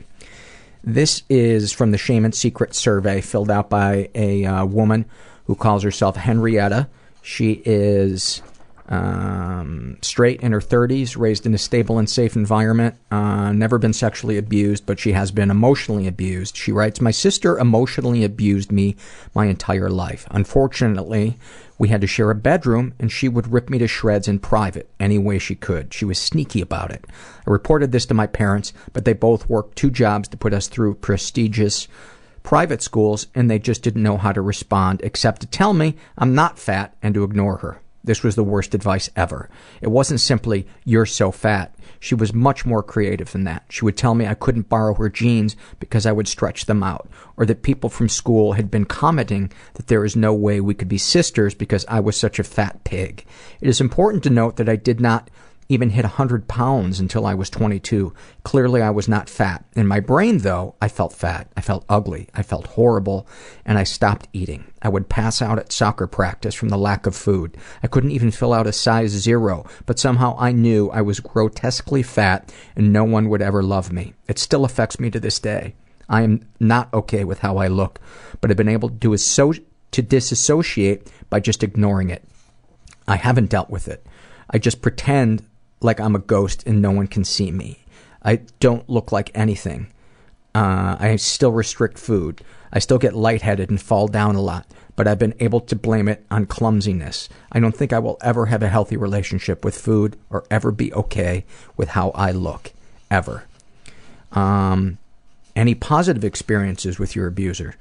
This is from the Shame and Secret survey filled out by a uh, woman who calls herself Henrietta. She is Um, straight in her 30s, raised in a stable and safe environment, uh, never been sexually abused, but she has been emotionally abused. She writes, My sister emotionally abused me my entire life. Unfortunately, we had to share a bedroom, and she would rip me to shreds in private any way she could. She was sneaky about it. I reported this to my parents, but they both worked two jobs to put us through prestigious private schools, and they just didn't know how to respond except to tell me I'm not fat and to ignore her. This was the worst advice ever. It wasn't simply, you're so fat. She was much more creative than that. She would tell me I couldn't borrow her jeans because I would stretch them out, or that people from school had been commenting that there is no way we could be sisters because I was such a fat pig. It is important to note that I did not even hit 100 pounds until I was 22. Clearly, I was not fat. In my brain, though, I felt fat. I felt ugly. I felt horrible. And I stopped eating. I would pass out at soccer practice from the lack of food. I couldn't even fill out a size zero, but somehow I knew I was grotesquely fat and no one would ever love me. It still affects me to this day. I am not okay with how I look, but I've been able to, to disassociate by just ignoring it. I haven't dealt with it. I just pretend like I'm a ghost and no one can see me. I don't look like anything. Uh, I still restrict food. I still get lightheaded and fall down a lot, but I've been able to blame it on clumsiness. I don't think I will ever have a healthy relationship with food or ever be okay with how I look. Ever. Um, any positive experiences with your abuser?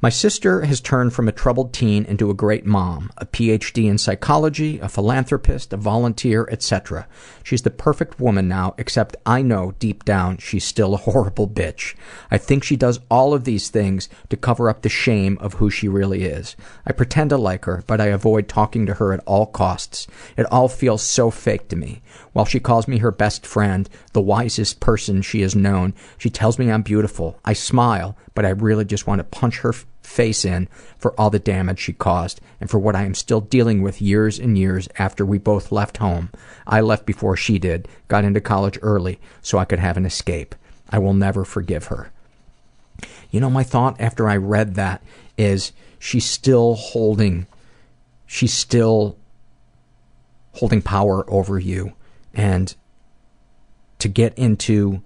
My sister has turned from a troubled teen into a great mom, a PhD in psychology, a philanthropist, a volunteer, etc. She's the perfect woman now, except I know deep down she's still a horrible bitch. I think she does all of these things to cover up the shame of who she really is. I pretend to like her, but I avoid talking to her at all costs. It all feels so fake to me. While she calls me her best friend, the wisest person she has known, she tells me I'm beautiful. I smile, but I really just want to punch her face in for all the damage she caused and for what I am still dealing with years and years after we both left home. I left before she did, got into college early so I could have an escape. I will never forgive her. You know, my thought after I read that is she's still holding, she's still holding power over you. And to get into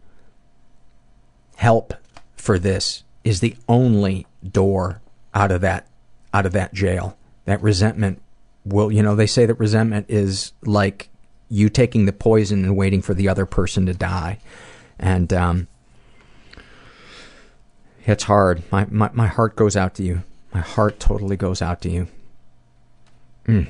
help for this is the only door out of that out of that jail. That resentment will you know, they say that resentment is like you taking the poison and waiting for the other person to die. And um it's hard. My, my my heart goes out to you. My heart totally goes out to you. Mm.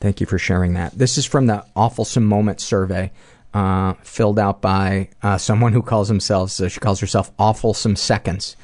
Thank you for sharing that. This is from the Awfulsome Moment survey, uh, filled out by uh, someone who calls themselves, uh, she calls herself Awfulsome Seconds.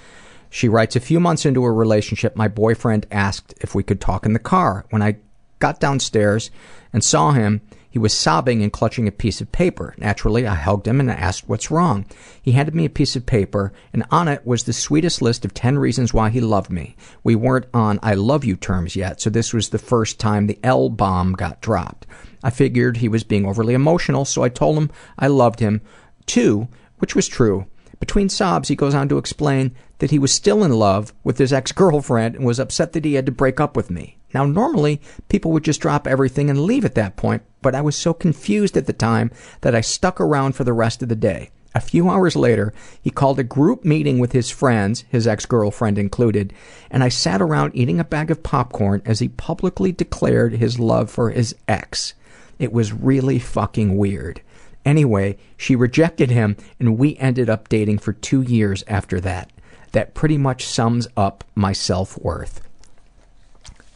She writes, A few months into a relationship, my boyfriend asked if we could talk in the car. When I got downstairs and saw him, he was sobbing and clutching a piece of paper. Naturally, I hugged him and asked what's wrong. He handed me a piece of paper, and on it was the sweetest list of 10 reasons why he loved me. We weren't on I love you terms yet, so this was the first time the L bomb got dropped. I figured he was being overly emotional, so I told him I loved him too, which was true. Between sobs, he goes on to explain that he was still in love with his ex girlfriend and was upset that he had to break up with me. Now, normally, people would just drop everything and leave at that point, but I was so confused at the time that I stuck around for the rest of the day. A few hours later, he called a group meeting with his friends, his ex girlfriend included, and I sat around eating a bag of popcorn as he publicly declared his love for his ex. It was really fucking weird. Anyway, she rejected him, and we ended up dating for two years after that. That pretty much sums up my self worth.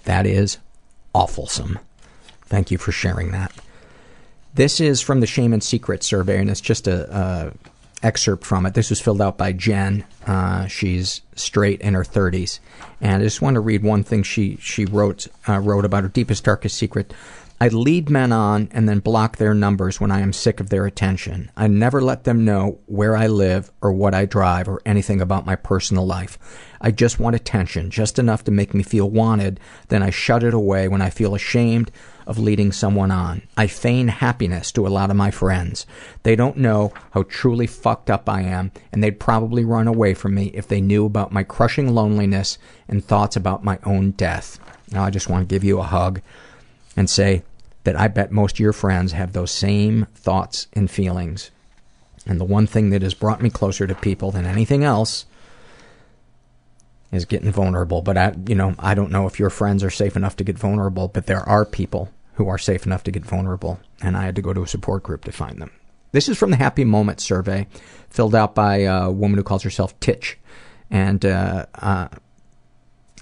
That is awfulsome. Thank you for sharing that. This is from the Shame and Secret survey, and it's just a, a excerpt from it. This was filled out by Jen. Uh, she's straight in her 30s, and I just want to read one thing she she wrote uh, wrote about her deepest darkest secret. I lead men on and then block their numbers when I am sick of their attention. I never let them know where I live or what I drive or anything about my personal life. I just want attention, just enough to make me feel wanted, then I shut it away when I feel ashamed of leading someone on. I feign happiness to a lot of my friends. They don't know how truly fucked up I am, and they'd probably run away from me if they knew about my crushing loneliness and thoughts about my own death. Now I just want to give you a hug and say that I bet most of your friends have those same thoughts and feelings. And the one thing that has brought me closer to people than anything else is getting vulnerable. But I, you know, I don't know if your friends are safe enough to get vulnerable, but there are people who are safe enough to get vulnerable, and I had to go to a support group to find them. This is from the Happy Moment survey, filled out by a woman who calls herself Titch, and uh, uh,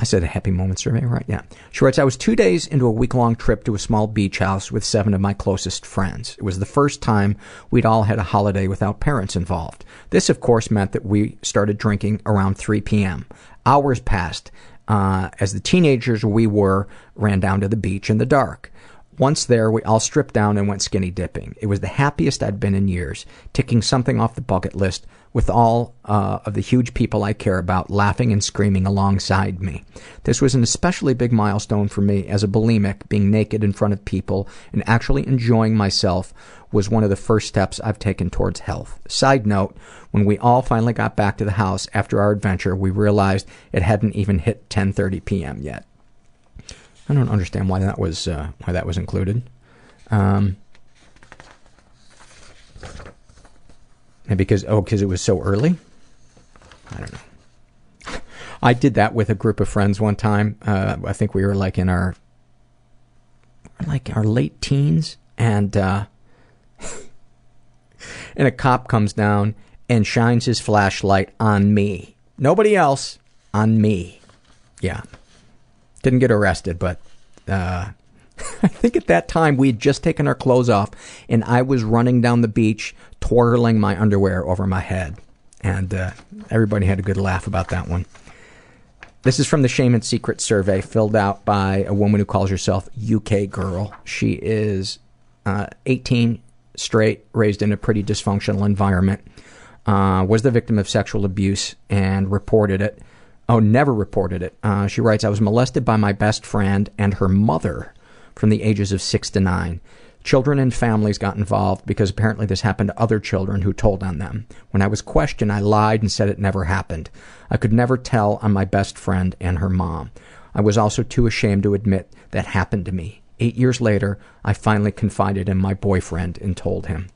I said a happy moment survey, right? Yeah. She writes, I was two days into a week long trip to a small beach house with seven of my closest friends. It was the first time we'd all had a holiday without parents involved. This, of course, meant that we started drinking around 3 p.m. Hours passed uh, as the teenagers we were ran down to the beach in the dark. Once there, we all stripped down and went skinny dipping. It was the happiest I'd been in years, ticking something off the bucket list with all uh, of the huge people I care about laughing and screaming alongside me. This was an especially big milestone for me as a bulimic. Being naked in front of people and actually enjoying myself was one of the first steps I've taken towards health. Side note, when we all finally got back to the house after our adventure, we realized it hadn't even hit 10:30 p.m. yet. I don't understand why that was uh, why that was included. Um, and because oh, because it was so early. I don't know. I did that with a group of friends one time. Uh, I think we were like in our like our late teens, and uh, and a cop comes down and shines his flashlight on me. Nobody else, on me. Yeah. Didn't get arrested, but uh, I think at that time we had just taken our clothes off, and I was running down the beach, twirling my underwear over my head. And uh, everybody had a good laugh about that one. This is from the Shame and Secret survey filled out by a woman who calls herself UK Girl. She is uh, 18, straight, raised in a pretty dysfunctional environment, uh, was the victim of sexual abuse and reported it. Oh, never reported it. Uh, she writes, I was molested by my best friend and her mother from the ages of six to nine. Children and families got involved because apparently this happened to other children who told on them. When I was questioned, I lied and said it never happened. I could never tell on my best friend and her mom. I was also too ashamed to admit that happened to me. Eight years later, I finally confided in my boyfriend and told him.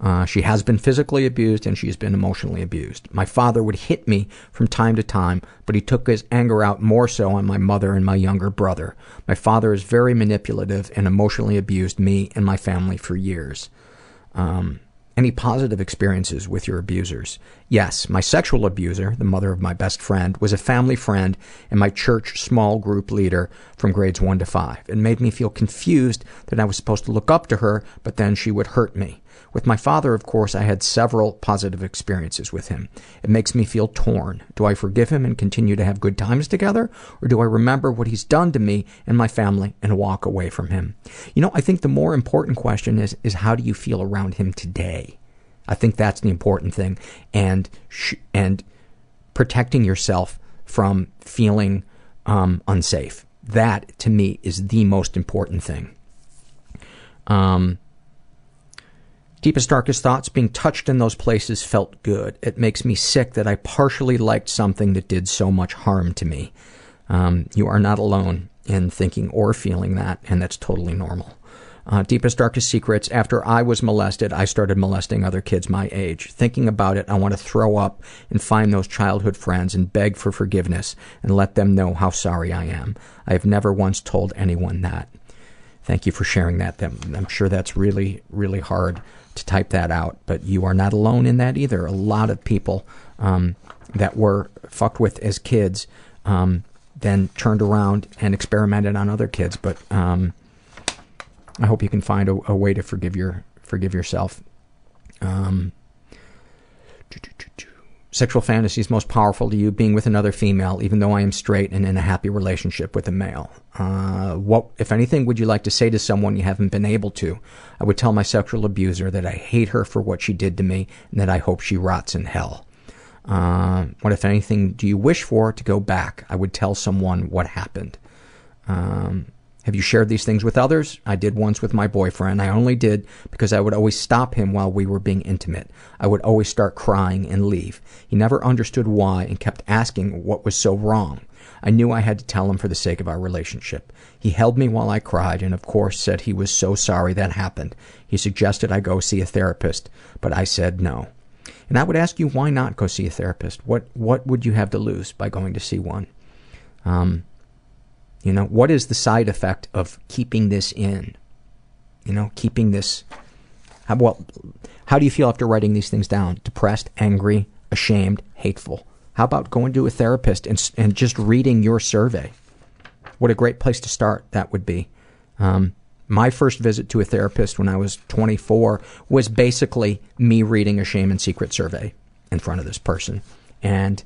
Uh, she has been physically abused and she's been emotionally abused. My father would hit me from time to time, but he took his anger out more so on my mother and my younger brother. My father is very manipulative and emotionally abused me and my family for years. Um, any positive experiences with your abusers? Yes, my sexual abuser, the mother of my best friend, was a family friend and my church small group leader from grades 1 to 5. It made me feel confused that I was supposed to look up to her, but then she would hurt me. With my father, of course, I had several positive experiences with him. It makes me feel torn. Do I forgive him and continue to have good times together? Or do I remember what he's done to me and my family and walk away from him? You know, I think the more important question is, is how do you feel around him today? I think that's the important thing. And, sh- and protecting yourself from feeling um, unsafe. That, to me, is the most important thing. Um, Deepest, darkest thoughts, being touched in those places felt good. It makes me sick that I partially liked something that did so much harm to me. Um, you are not alone in thinking or feeling that, and that's totally normal. Uh, deepest, darkest secrets. After I was molested, I started molesting other kids my age. Thinking about it, I want to throw up and find those childhood friends and beg for forgiveness and let them know how sorry I am. I have never once told anyone that. Thank you for sharing that. I'm sure that's really, really hard to type that out, but you are not alone in that either. A lot of people um, that were fucked with as kids um, then turned around and experimented on other kids. But um, I hope you can find a, a, way to forgive your forgive yourself. Um, Sexual fantasies most powerful to you being with another female, even though I am straight and in a happy relationship with a male. Uh, what, if anything, would you like to say to someone you haven't been able to? I would tell my sexual abuser that I hate her for what she did to me and that I hope she rots in hell. Uh, what, if anything, do you wish for to go back? I would tell someone what happened. Um, have you shared these things with others? I did once with my boyfriend. I only did because I would always stop him while we were being intimate. I would always start crying and leave. He never understood why and kept asking what was so wrong. I knew I had to tell him for the sake of our relationship. He held me while I cried and, of course, said he was so sorry that happened. He suggested I go see a therapist, but I said no. And I would ask you, why not go see a therapist? What what would you have to lose by going to see one? Um, you know, what is the side effect of keeping this in? You know, keeping this. How, well, how do you feel after writing these things down? Depressed, angry, ashamed, hateful. How about going to a therapist and and just reading your survey? What a great place to start that would be. Um, my first visit to a therapist when I was 24 was basically me reading a shame and secret survey in front of this person. And,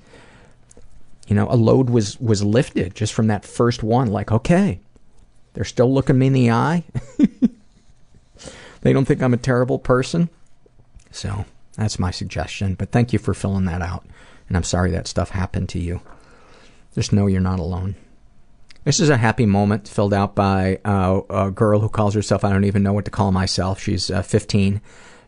you know, a load was, was lifted just from that first one. Like, okay, they're still looking me in the eye. they don't think I'm a terrible person. So that's my suggestion. But thank you for filling that out. And I'm sorry that stuff happened to you. Just know you're not alone. This is a happy moment filled out by uh, a girl who calls herself, I don't even know what to call myself. She's uh, 15.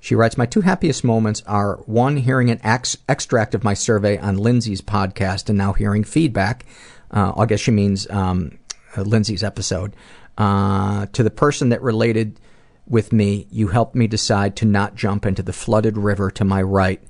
She writes, My two happiest moments are one, hearing an ex- extract of my survey on Lindsay's podcast and now hearing feedback. Uh, I guess she means um, uh, Lindsay's episode. Uh, to the person that related with me, you helped me decide to not jump into the flooded river to my right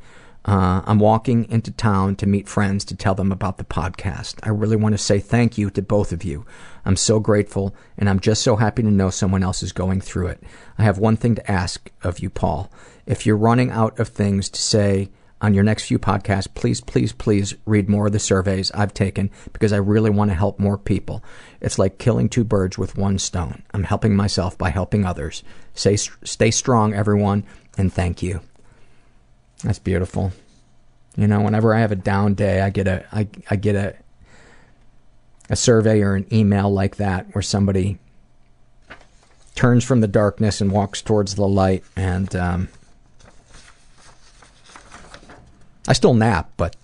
Uh, I'm walking into town to meet friends to tell them about the podcast. I really want to say thank you to both of you. I'm so grateful, and I'm just so happy to know someone else is going through it. I have one thing to ask of you, Paul. If you're running out of things to say on your next few podcasts, please, please, please read more of the surveys I've taken because I really want to help more people. It's like killing two birds with one stone. I'm helping myself by helping others. Stay, stay strong, everyone, and thank you. That's beautiful. You know, whenever I have a down day, I get a I, I get a a survey or an email like that where somebody turns from the darkness and walks towards the light and um, I still nap, but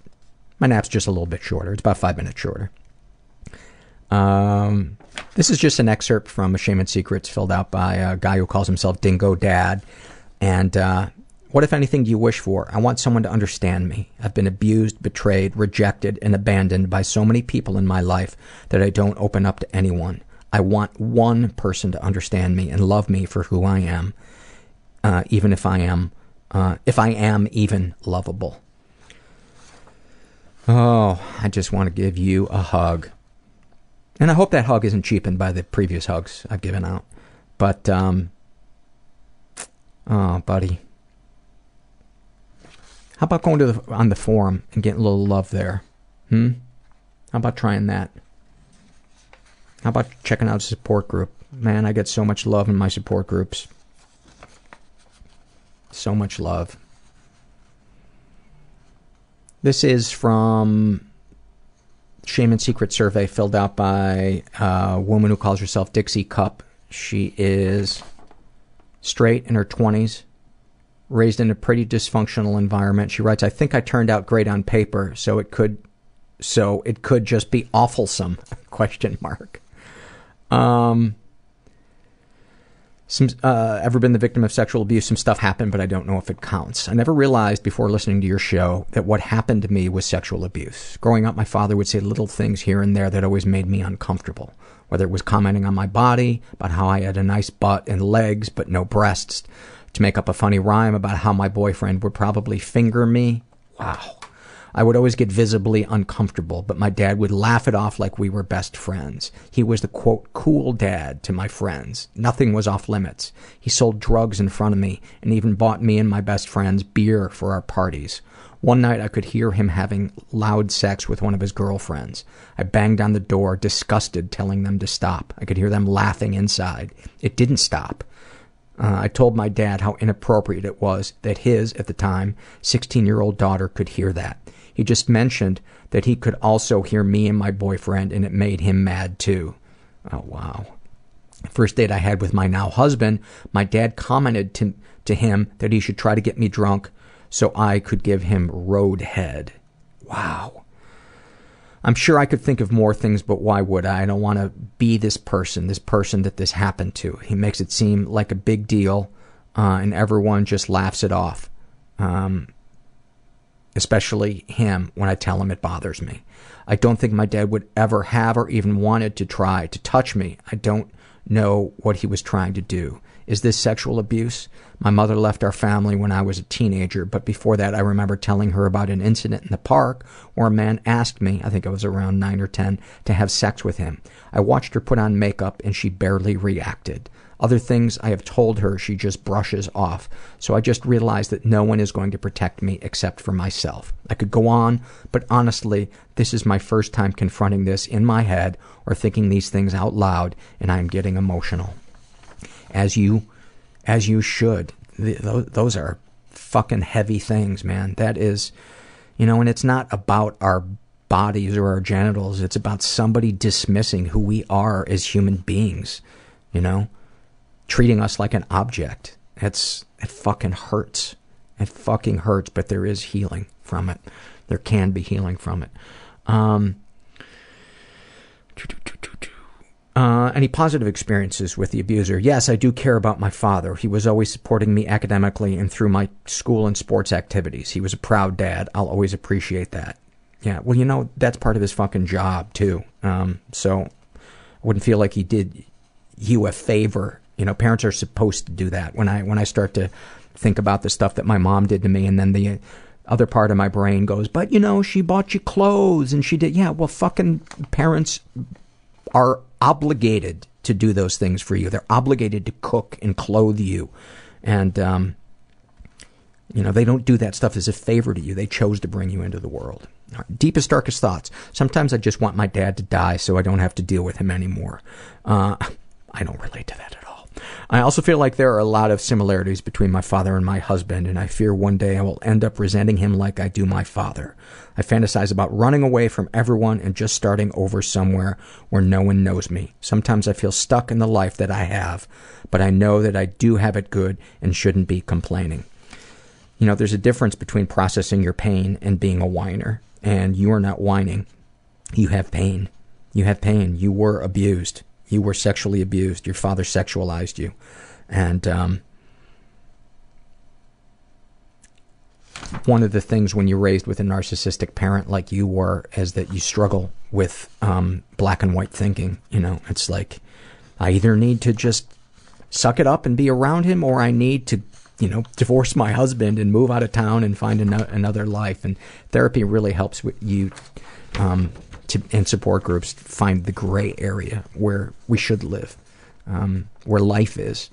my nap's just a little bit shorter. It's about five minutes shorter. Um, this is just an excerpt from A Shame and Secrets filled out by a guy who calls himself Dingo Dad. And uh, what, if anything, do you wish for? I want someone to understand me. I've been abused, betrayed, rejected, and abandoned by so many people in my life that I don't open up to anyone. I want one person to understand me and love me for who I am, uh, even if I am, uh, if I am even lovable. Oh, I just want to give you a hug. And I hope that hug isn't cheapened by the previous hugs I've given out. But, um, oh, buddy. How about going to the, on the forum and getting a little love there? Hmm? How about trying that? How about checking out a support group? Man, I get so much love in my support groups. So much love. This is from Shame and Secret survey filled out by a woman who calls herself Dixie Cup. She is straight in her 20s, raised in a pretty dysfunctional environment. She writes, I think I turned out great on paper, so it could so it could just be awfulsome. Question mark. Um some uh, ever been the victim of sexual abuse? Some stuff happened but i don't know if it counts. I never realized before listening to your show that what happened to me was sexual abuse. Growing up my father would say little things here and there that always made me uncomfortable whether it was commenting on my body about how i had a nice butt and legs but no breasts to make up a funny rhyme about how my boyfriend would probably finger me. Wow. I would always get visibly uncomfortable, but my dad would laugh it off like we were best friends. He was the quote, cool dad to my friends. Nothing was off limits. He sold drugs in front of me and even bought me and my best friends beer for our parties. One night I could hear him having loud sex with one of his girlfriends. I banged on the door, disgusted, telling them to stop. I could hear them laughing inside. It didn't stop. Uh, I told my dad how inappropriate it was that his, at the time, 16 year old daughter could hear that. He just mentioned that he could also hear me and my boyfriend, and it made him mad too. Oh, wow. First date I had with my now husband, my dad commented to, to him that he should try to get me drunk so I could give him road head. Wow. I'm sure I could think of more things, but why would I? I don't want to be this person, this person that this happened to. He makes it seem like a big deal, uh, and everyone just laughs it off. Um, especially him when I tell him it bothers me. I don't think my dad would ever have or even wanted to try to touch me. I don't know what he was trying to do. Is this sexual abuse? My mother left our family when I was a teenager, but before that, I remember telling her about an incident in the park where a man asked me, I think I was around 9 or 10, to have sex with him. I watched her put on makeup and she barely reacted. Other things I have told her she just brushes off. So I just realized that no one is going to protect me except for myself. I could go on, but honestly, this is my first time confronting this in my head or thinking these things out loud, and I am getting emotional. As you, as you should. Those are fucking heavy things, man. That is, you know, and it's not about our bodies or our genitals. It's about somebody dismissing who we are as human beings, you know? treating us like an object. It's it fucking hurts. It fucking hurts, but there is healing from it. There can be healing from it. Um, uh, any positive experiences with the abuser? Yes, I do care about my father. He was always supporting me academically and through my school and sports activities. He was a proud dad. I'll always appreciate that. Yeah, well, you know, that's part of his fucking job, too. Um, so I wouldn't feel like he did you a favor you know, parents are supposed to do that. When I when I start to think about the stuff that my mom did to me, and then the other part of my brain goes, but you know, she bought you clothes and she did. Yeah, well, fucking parents are obligated to do those things for you. They're obligated to cook and clothe you, and um, you know they don't do that stuff as a favor to you. They chose to bring you into the world. Deepest, darkest thoughts. Sometimes I just want my dad to die so I don't have to deal with him anymore. Uh, I don't relate to that. I also feel like there are a lot of similarities between my father and my husband, and I fear one day I will end up resenting him like I do my father. I fantasize about running away from everyone and just starting over somewhere where no one knows me. Sometimes I feel stuck in the life that I have, but I know that I do have it good and shouldn't be complaining. You know, there's a difference between processing your pain and being a whiner, and you are not whining. You have pain. You have pain. You were abused you were sexually abused. Your father sexualized you. And um, one of the things when you're raised with a narcissistic parent like you were is that you struggle with um, black and white thinking. You know, it's like I either need to just suck it up and be around him, or I need to, you know, divorce my husband and move out of town and find an- another life. And therapy really helps with you um, to, and support groups find the gray area where we should live, um, where life is.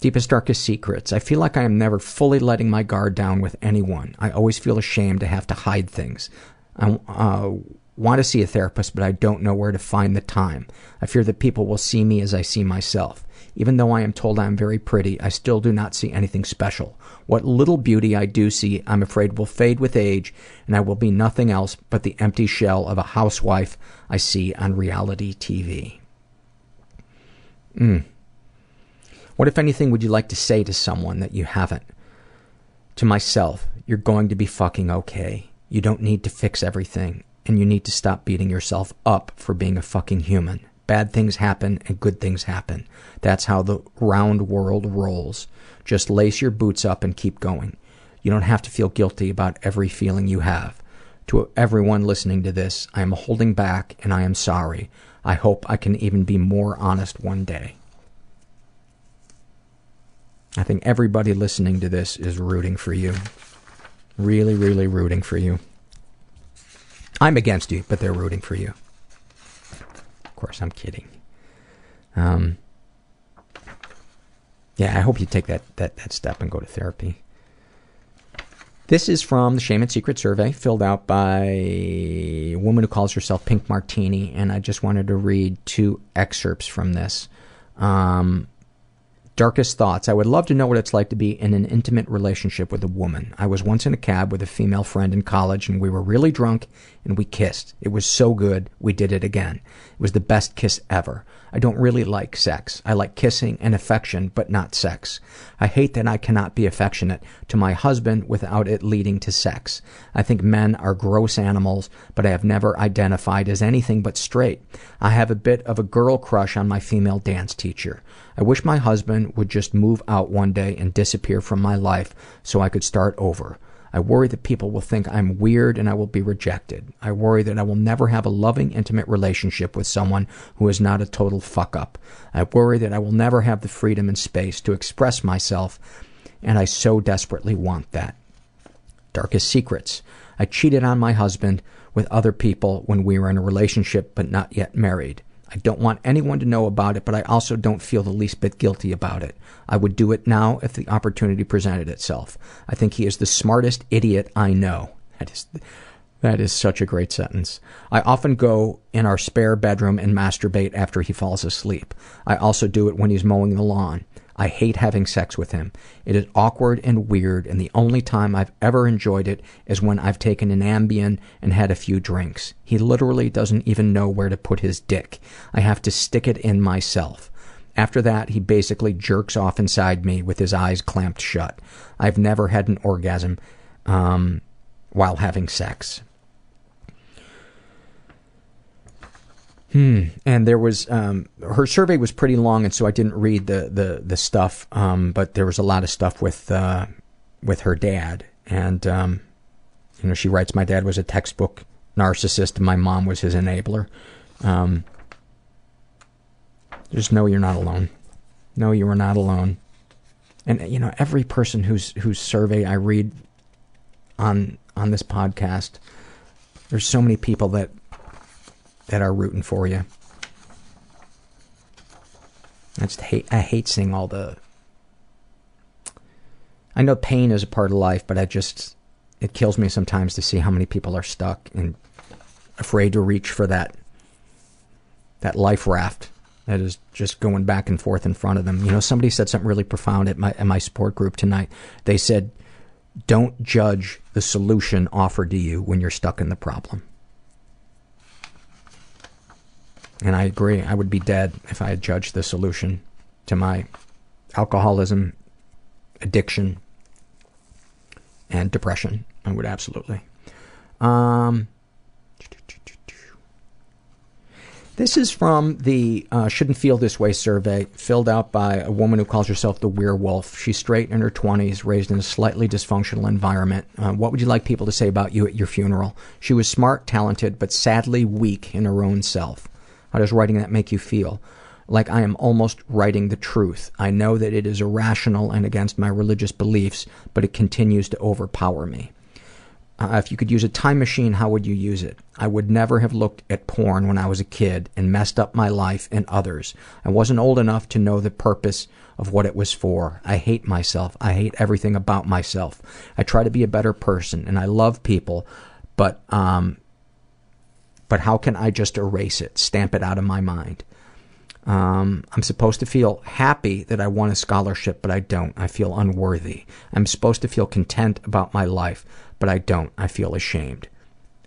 Deepest, darkest secrets. I feel like I am never fully letting my guard down with anyone. I always feel ashamed to have to hide things. I uh, want to see a therapist, but I don't know where to find the time. I fear that people will see me as I see myself. Even though I am told I am very pretty, I still do not see anything special. What little beauty I do see, I'm afraid will fade with age, and I will be nothing else but the empty shell of a housewife I see on reality TV. Mm. What, if anything, would you like to say to someone that you haven't? To myself, you're going to be fucking okay. You don't need to fix everything, and you need to stop beating yourself up for being a fucking human. Bad things happen and good things happen. That's how the round world rolls. Just lace your boots up and keep going. You don't have to feel guilty about every feeling you have. To everyone listening to this, I am holding back and I am sorry. I hope I can even be more honest one day. I think everybody listening to this is rooting for you. Really, really rooting for you. I'm against you, but they're rooting for you. Of course, I'm kidding. Um, yeah, I hope you take that, that, that step and go to therapy. This is from the Shame and Secret survey, filled out by a woman who calls herself Pink Martini, and I just wanted to read two excerpts from this. Um, Darkest thoughts. I would love to know what it's like to be in an intimate relationship with a woman. I was once in a cab with a female friend in college and we were really drunk and we kissed. It was so good, we did it again. It was the best kiss ever. I don't really like sex. I like kissing and affection, but not sex. I hate that I cannot be affectionate to my husband without it leading to sex. I think men are gross animals, but I have never identified as anything but straight. I have a bit of a girl crush on my female dance teacher. I wish my husband would just move out one day and disappear from my life so I could start over. I worry that people will think I'm weird and I will be rejected. I worry that I will never have a loving, intimate relationship with someone who is not a total fuck up. I worry that I will never have the freedom and space to express myself, and I so desperately want that. Darkest secrets. I cheated on my husband with other people when we were in a relationship but not yet married. I don't want anyone to know about it, but I also don't feel the least bit guilty about it. I would do it now if the opportunity presented itself. I think he is the smartest idiot I know. That is, that is such a great sentence. I often go in our spare bedroom and masturbate after he falls asleep. I also do it when he's mowing the lawn. I hate having sex with him. It is awkward and weird, and the only time I've ever enjoyed it is when I've taken an Ambien and had a few drinks. He literally doesn't even know where to put his dick. I have to stick it in myself. After that, he basically jerks off inside me with his eyes clamped shut. I've never had an orgasm um, while having sex. Hmm. And there was um, her survey was pretty long, and so I didn't read the the the stuff. Um, but there was a lot of stuff with uh, with her dad, and um, you know she writes, "My dad was a textbook narcissist, and my mom was his enabler." Um, just know you're not alone. Know you are not alone. And you know every person whose whose survey I read on on this podcast, there's so many people that that are rooting for you. I just hate I hate seeing all the I know pain is a part of life, but I just it kills me sometimes to see how many people are stuck and afraid to reach for that that life raft that is just going back and forth in front of them. You know, somebody said something really profound at my at my support group tonight. They said, "Don't judge the solution offered to you when you're stuck in the problem." And I agree. I would be dead if I had judged the solution to my alcoholism, addiction, and depression. I would absolutely. Um, this is from the uh, Shouldn't Feel This Way survey, filled out by a woman who calls herself the Werewolf. She's straight in her 20s, raised in a slightly dysfunctional environment. Uh, what would you like people to say about you at your funeral? She was smart, talented, but sadly weak in her own self. How does writing that make you feel? Like I am almost writing the truth. I know that it is irrational and against my religious beliefs, but it continues to overpower me. Uh, if you could use a time machine, how would you use it? I would never have looked at porn when I was a kid and messed up my life and others. I wasn't old enough to know the purpose of what it was for. I hate myself. I hate everything about myself. I try to be a better person and I love people, but um, but how can I just erase it, stamp it out of my mind? Um, I'm supposed to feel happy that I won a scholarship, but I don't. I feel unworthy. I'm supposed to feel content about my life, but I don't. I feel ashamed.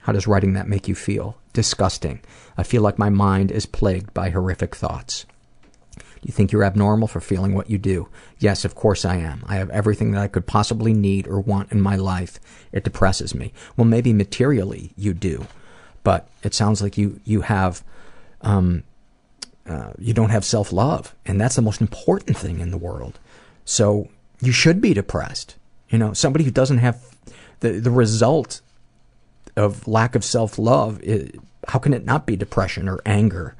How does writing that make you feel? Disgusting. I feel like my mind is plagued by horrific thoughts. You think you're abnormal for feeling what you do? Yes, of course I am. I have everything that I could possibly need or want in my life. It depresses me. Well, maybe materially you do but it sounds like you you have um, uh, you don't have self love, and that's the most important thing in the world. So you should be depressed. You know, somebody who doesn't have the the result of lack of self love. How can it not be depression or anger,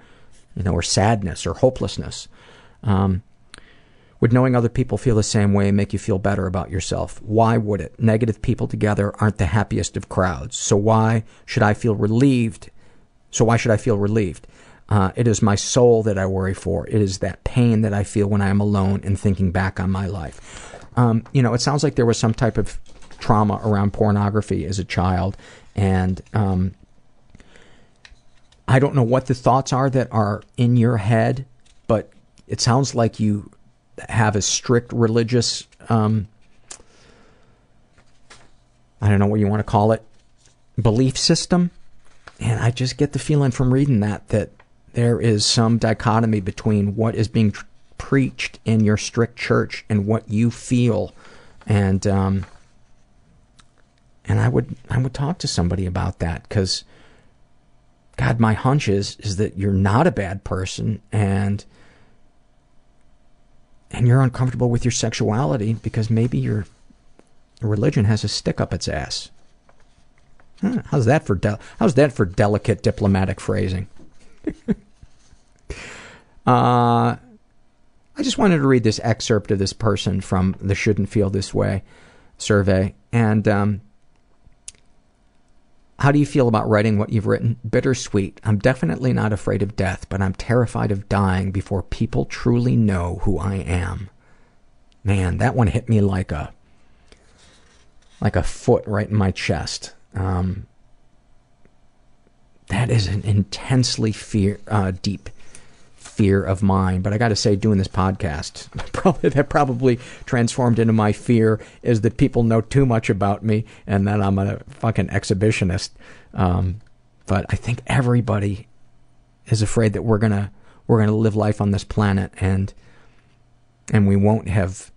you know, or sadness or hopelessness? Um, would knowing other people feel the same way make you feel better about yourself? Why would it? Negative people together aren't the happiest of crowds. So why should I feel relieved? So why should I feel relieved? Uh, it is my soul that I worry for. It is that pain that I feel when I am alone and thinking back on my life. Um, you know, it sounds like there was some type of trauma around pornography as a child, and um, I don't know what the thoughts are that are in your head, but it sounds like you have a strict religious, um, I don't know what you want to call it, belief system. And I just get the feeling from reading that that there is some dichotomy between what is being tr- preached in your strict church and what you feel. And um, and I would I would talk to somebody about that because God, my hunch is is that you're not a bad person and and you're uncomfortable with your sexuality because maybe your religion has a stick up its ass. How's that for del- how's that for delicate diplomatic phrasing? uh, I just wanted to read this excerpt of this person from the Shouldn't Feel This Way survey. And um, how do you feel about writing what you've written? Bittersweet. I'm definitely not afraid of death, but I'm terrified of dying before people truly know who I am. Man, that one hit me like a like a foot right in my chest. Um, that is an intensely fear, uh, deep fear of mine. But I got to say, doing this podcast, probably that probably transformed into my fear is that people know too much about me and that I'm a fucking exhibitionist. Um, but I think everybody is afraid that we're gonna we're gonna live life on this planet and and we won't have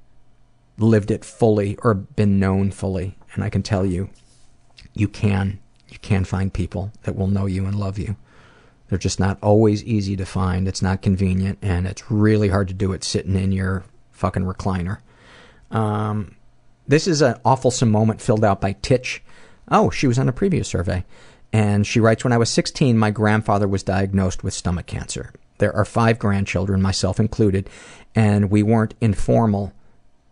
lived it fully or been known fully. And I can tell you, you can you can find people that will know you and love you. They're just not always easy to find. It's not convenient, and it's really hard to do it sitting in your fucking recliner. Um, this is an awful moment filled out by Titch. Oh, she was on a previous survey. And she writes When I was 16, my grandfather was diagnosed with stomach cancer. There are five grandchildren, myself included, and we weren't informal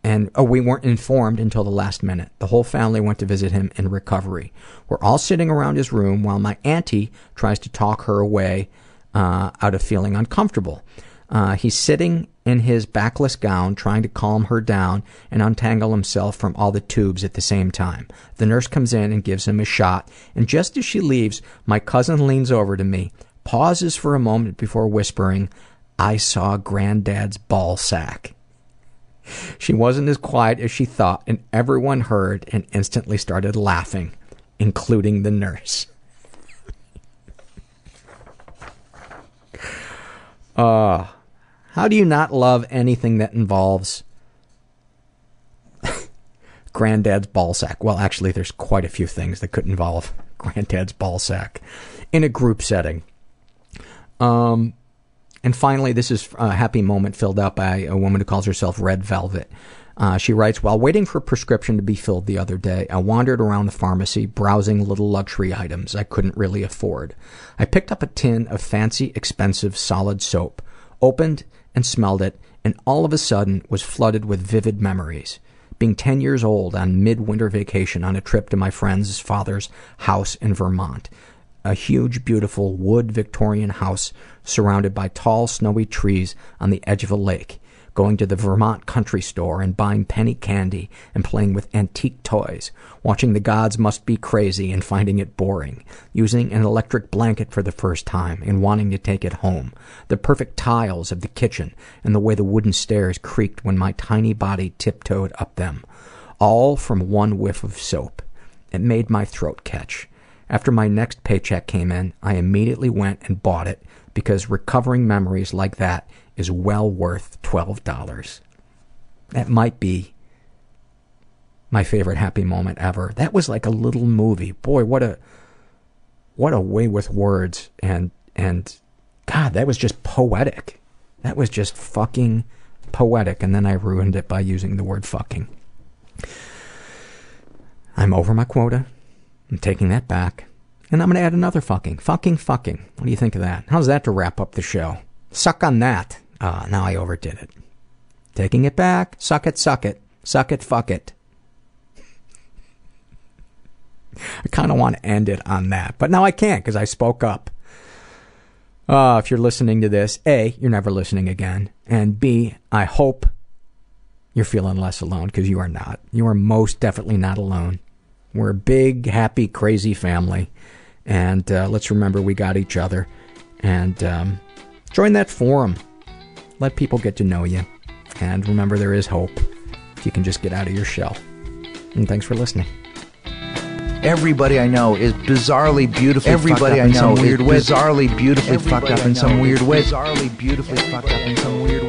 and oh, we weren't informed until the last minute. The whole family went to visit him in recovery. We're all sitting around his room while my auntie tries to talk her away uh, out of feeling uncomfortable. Uh, he's sitting in his backless gown, trying to calm her down and untangle himself from all the tubes at the same time. The nurse comes in and gives him a shot, and just as she leaves, my cousin leans over to me, pauses for a moment before whispering, I saw Granddad's ball sack. She wasn't as quiet as she thought, and everyone heard and instantly started laughing, including the nurse. uh, how do you not love anything that involves granddad's ball sack? Well, actually, there's quite a few things that could involve granddad's ball sack in a group setting. Um, and finally, this is a happy moment filled out by a woman who calls herself Red Velvet. Uh, she writes, While waiting for a prescription to be filled the other day, I wandered around the pharmacy browsing little luxury items I couldn't really afford. I picked up a tin of fancy, expensive, solid soap, opened and smelled it, and all of a sudden was flooded with vivid memories. Being 10 years old on midwinter vacation on a trip to my friend's father's house in Vermont a huge, beautiful wood Victorian house surrounded by tall, snowy trees on the edge of a lake, going to the Vermont country store and buying penny candy and playing with antique toys, watching The Gods Must Be Crazy and finding it boring, using an electric blanket for the first time and wanting to take it home, the perfect tiles of the kitchen and the way the wooden stairs creaked when my tiny body tiptoed up them, all from one whiff of soap. It made my throat catch. After my next paycheck came in, I immediately went and bought it because recovering memories like that is well worth $12. That might be my favorite happy moment ever. That was like a little movie. Boy, what a what a way with words and and god, that was just poetic. That was just fucking poetic and then I ruined it by using the word fucking. I'm over my quota. I'm taking that back. And I'm going to add another fucking. Fucking fucking. What do you think of that? How's that to wrap up the show? Suck on that. Ah, now I overdid it. Taking it back. Suck it, suck it. Suck it, fuck it. I kind of want to end it on that. But now I can't because I spoke up. Uh, if you're listening to this, A, you're never listening again. And B, I hope you're feeling less alone because you are not. You are most definitely not alone. We're a big, happy, crazy family. And uh, let's remember we got each other. And um, join that forum. Let people get to know you. And remember, there is hope if you can just get out of your shell. And thanks for listening. Everybody I know is bizarrely beautifully Everybody I know weird is way. bizarrely beautifully Everybody fucked up in some weird way. Bizarrely beautifully fucked up in some weird way.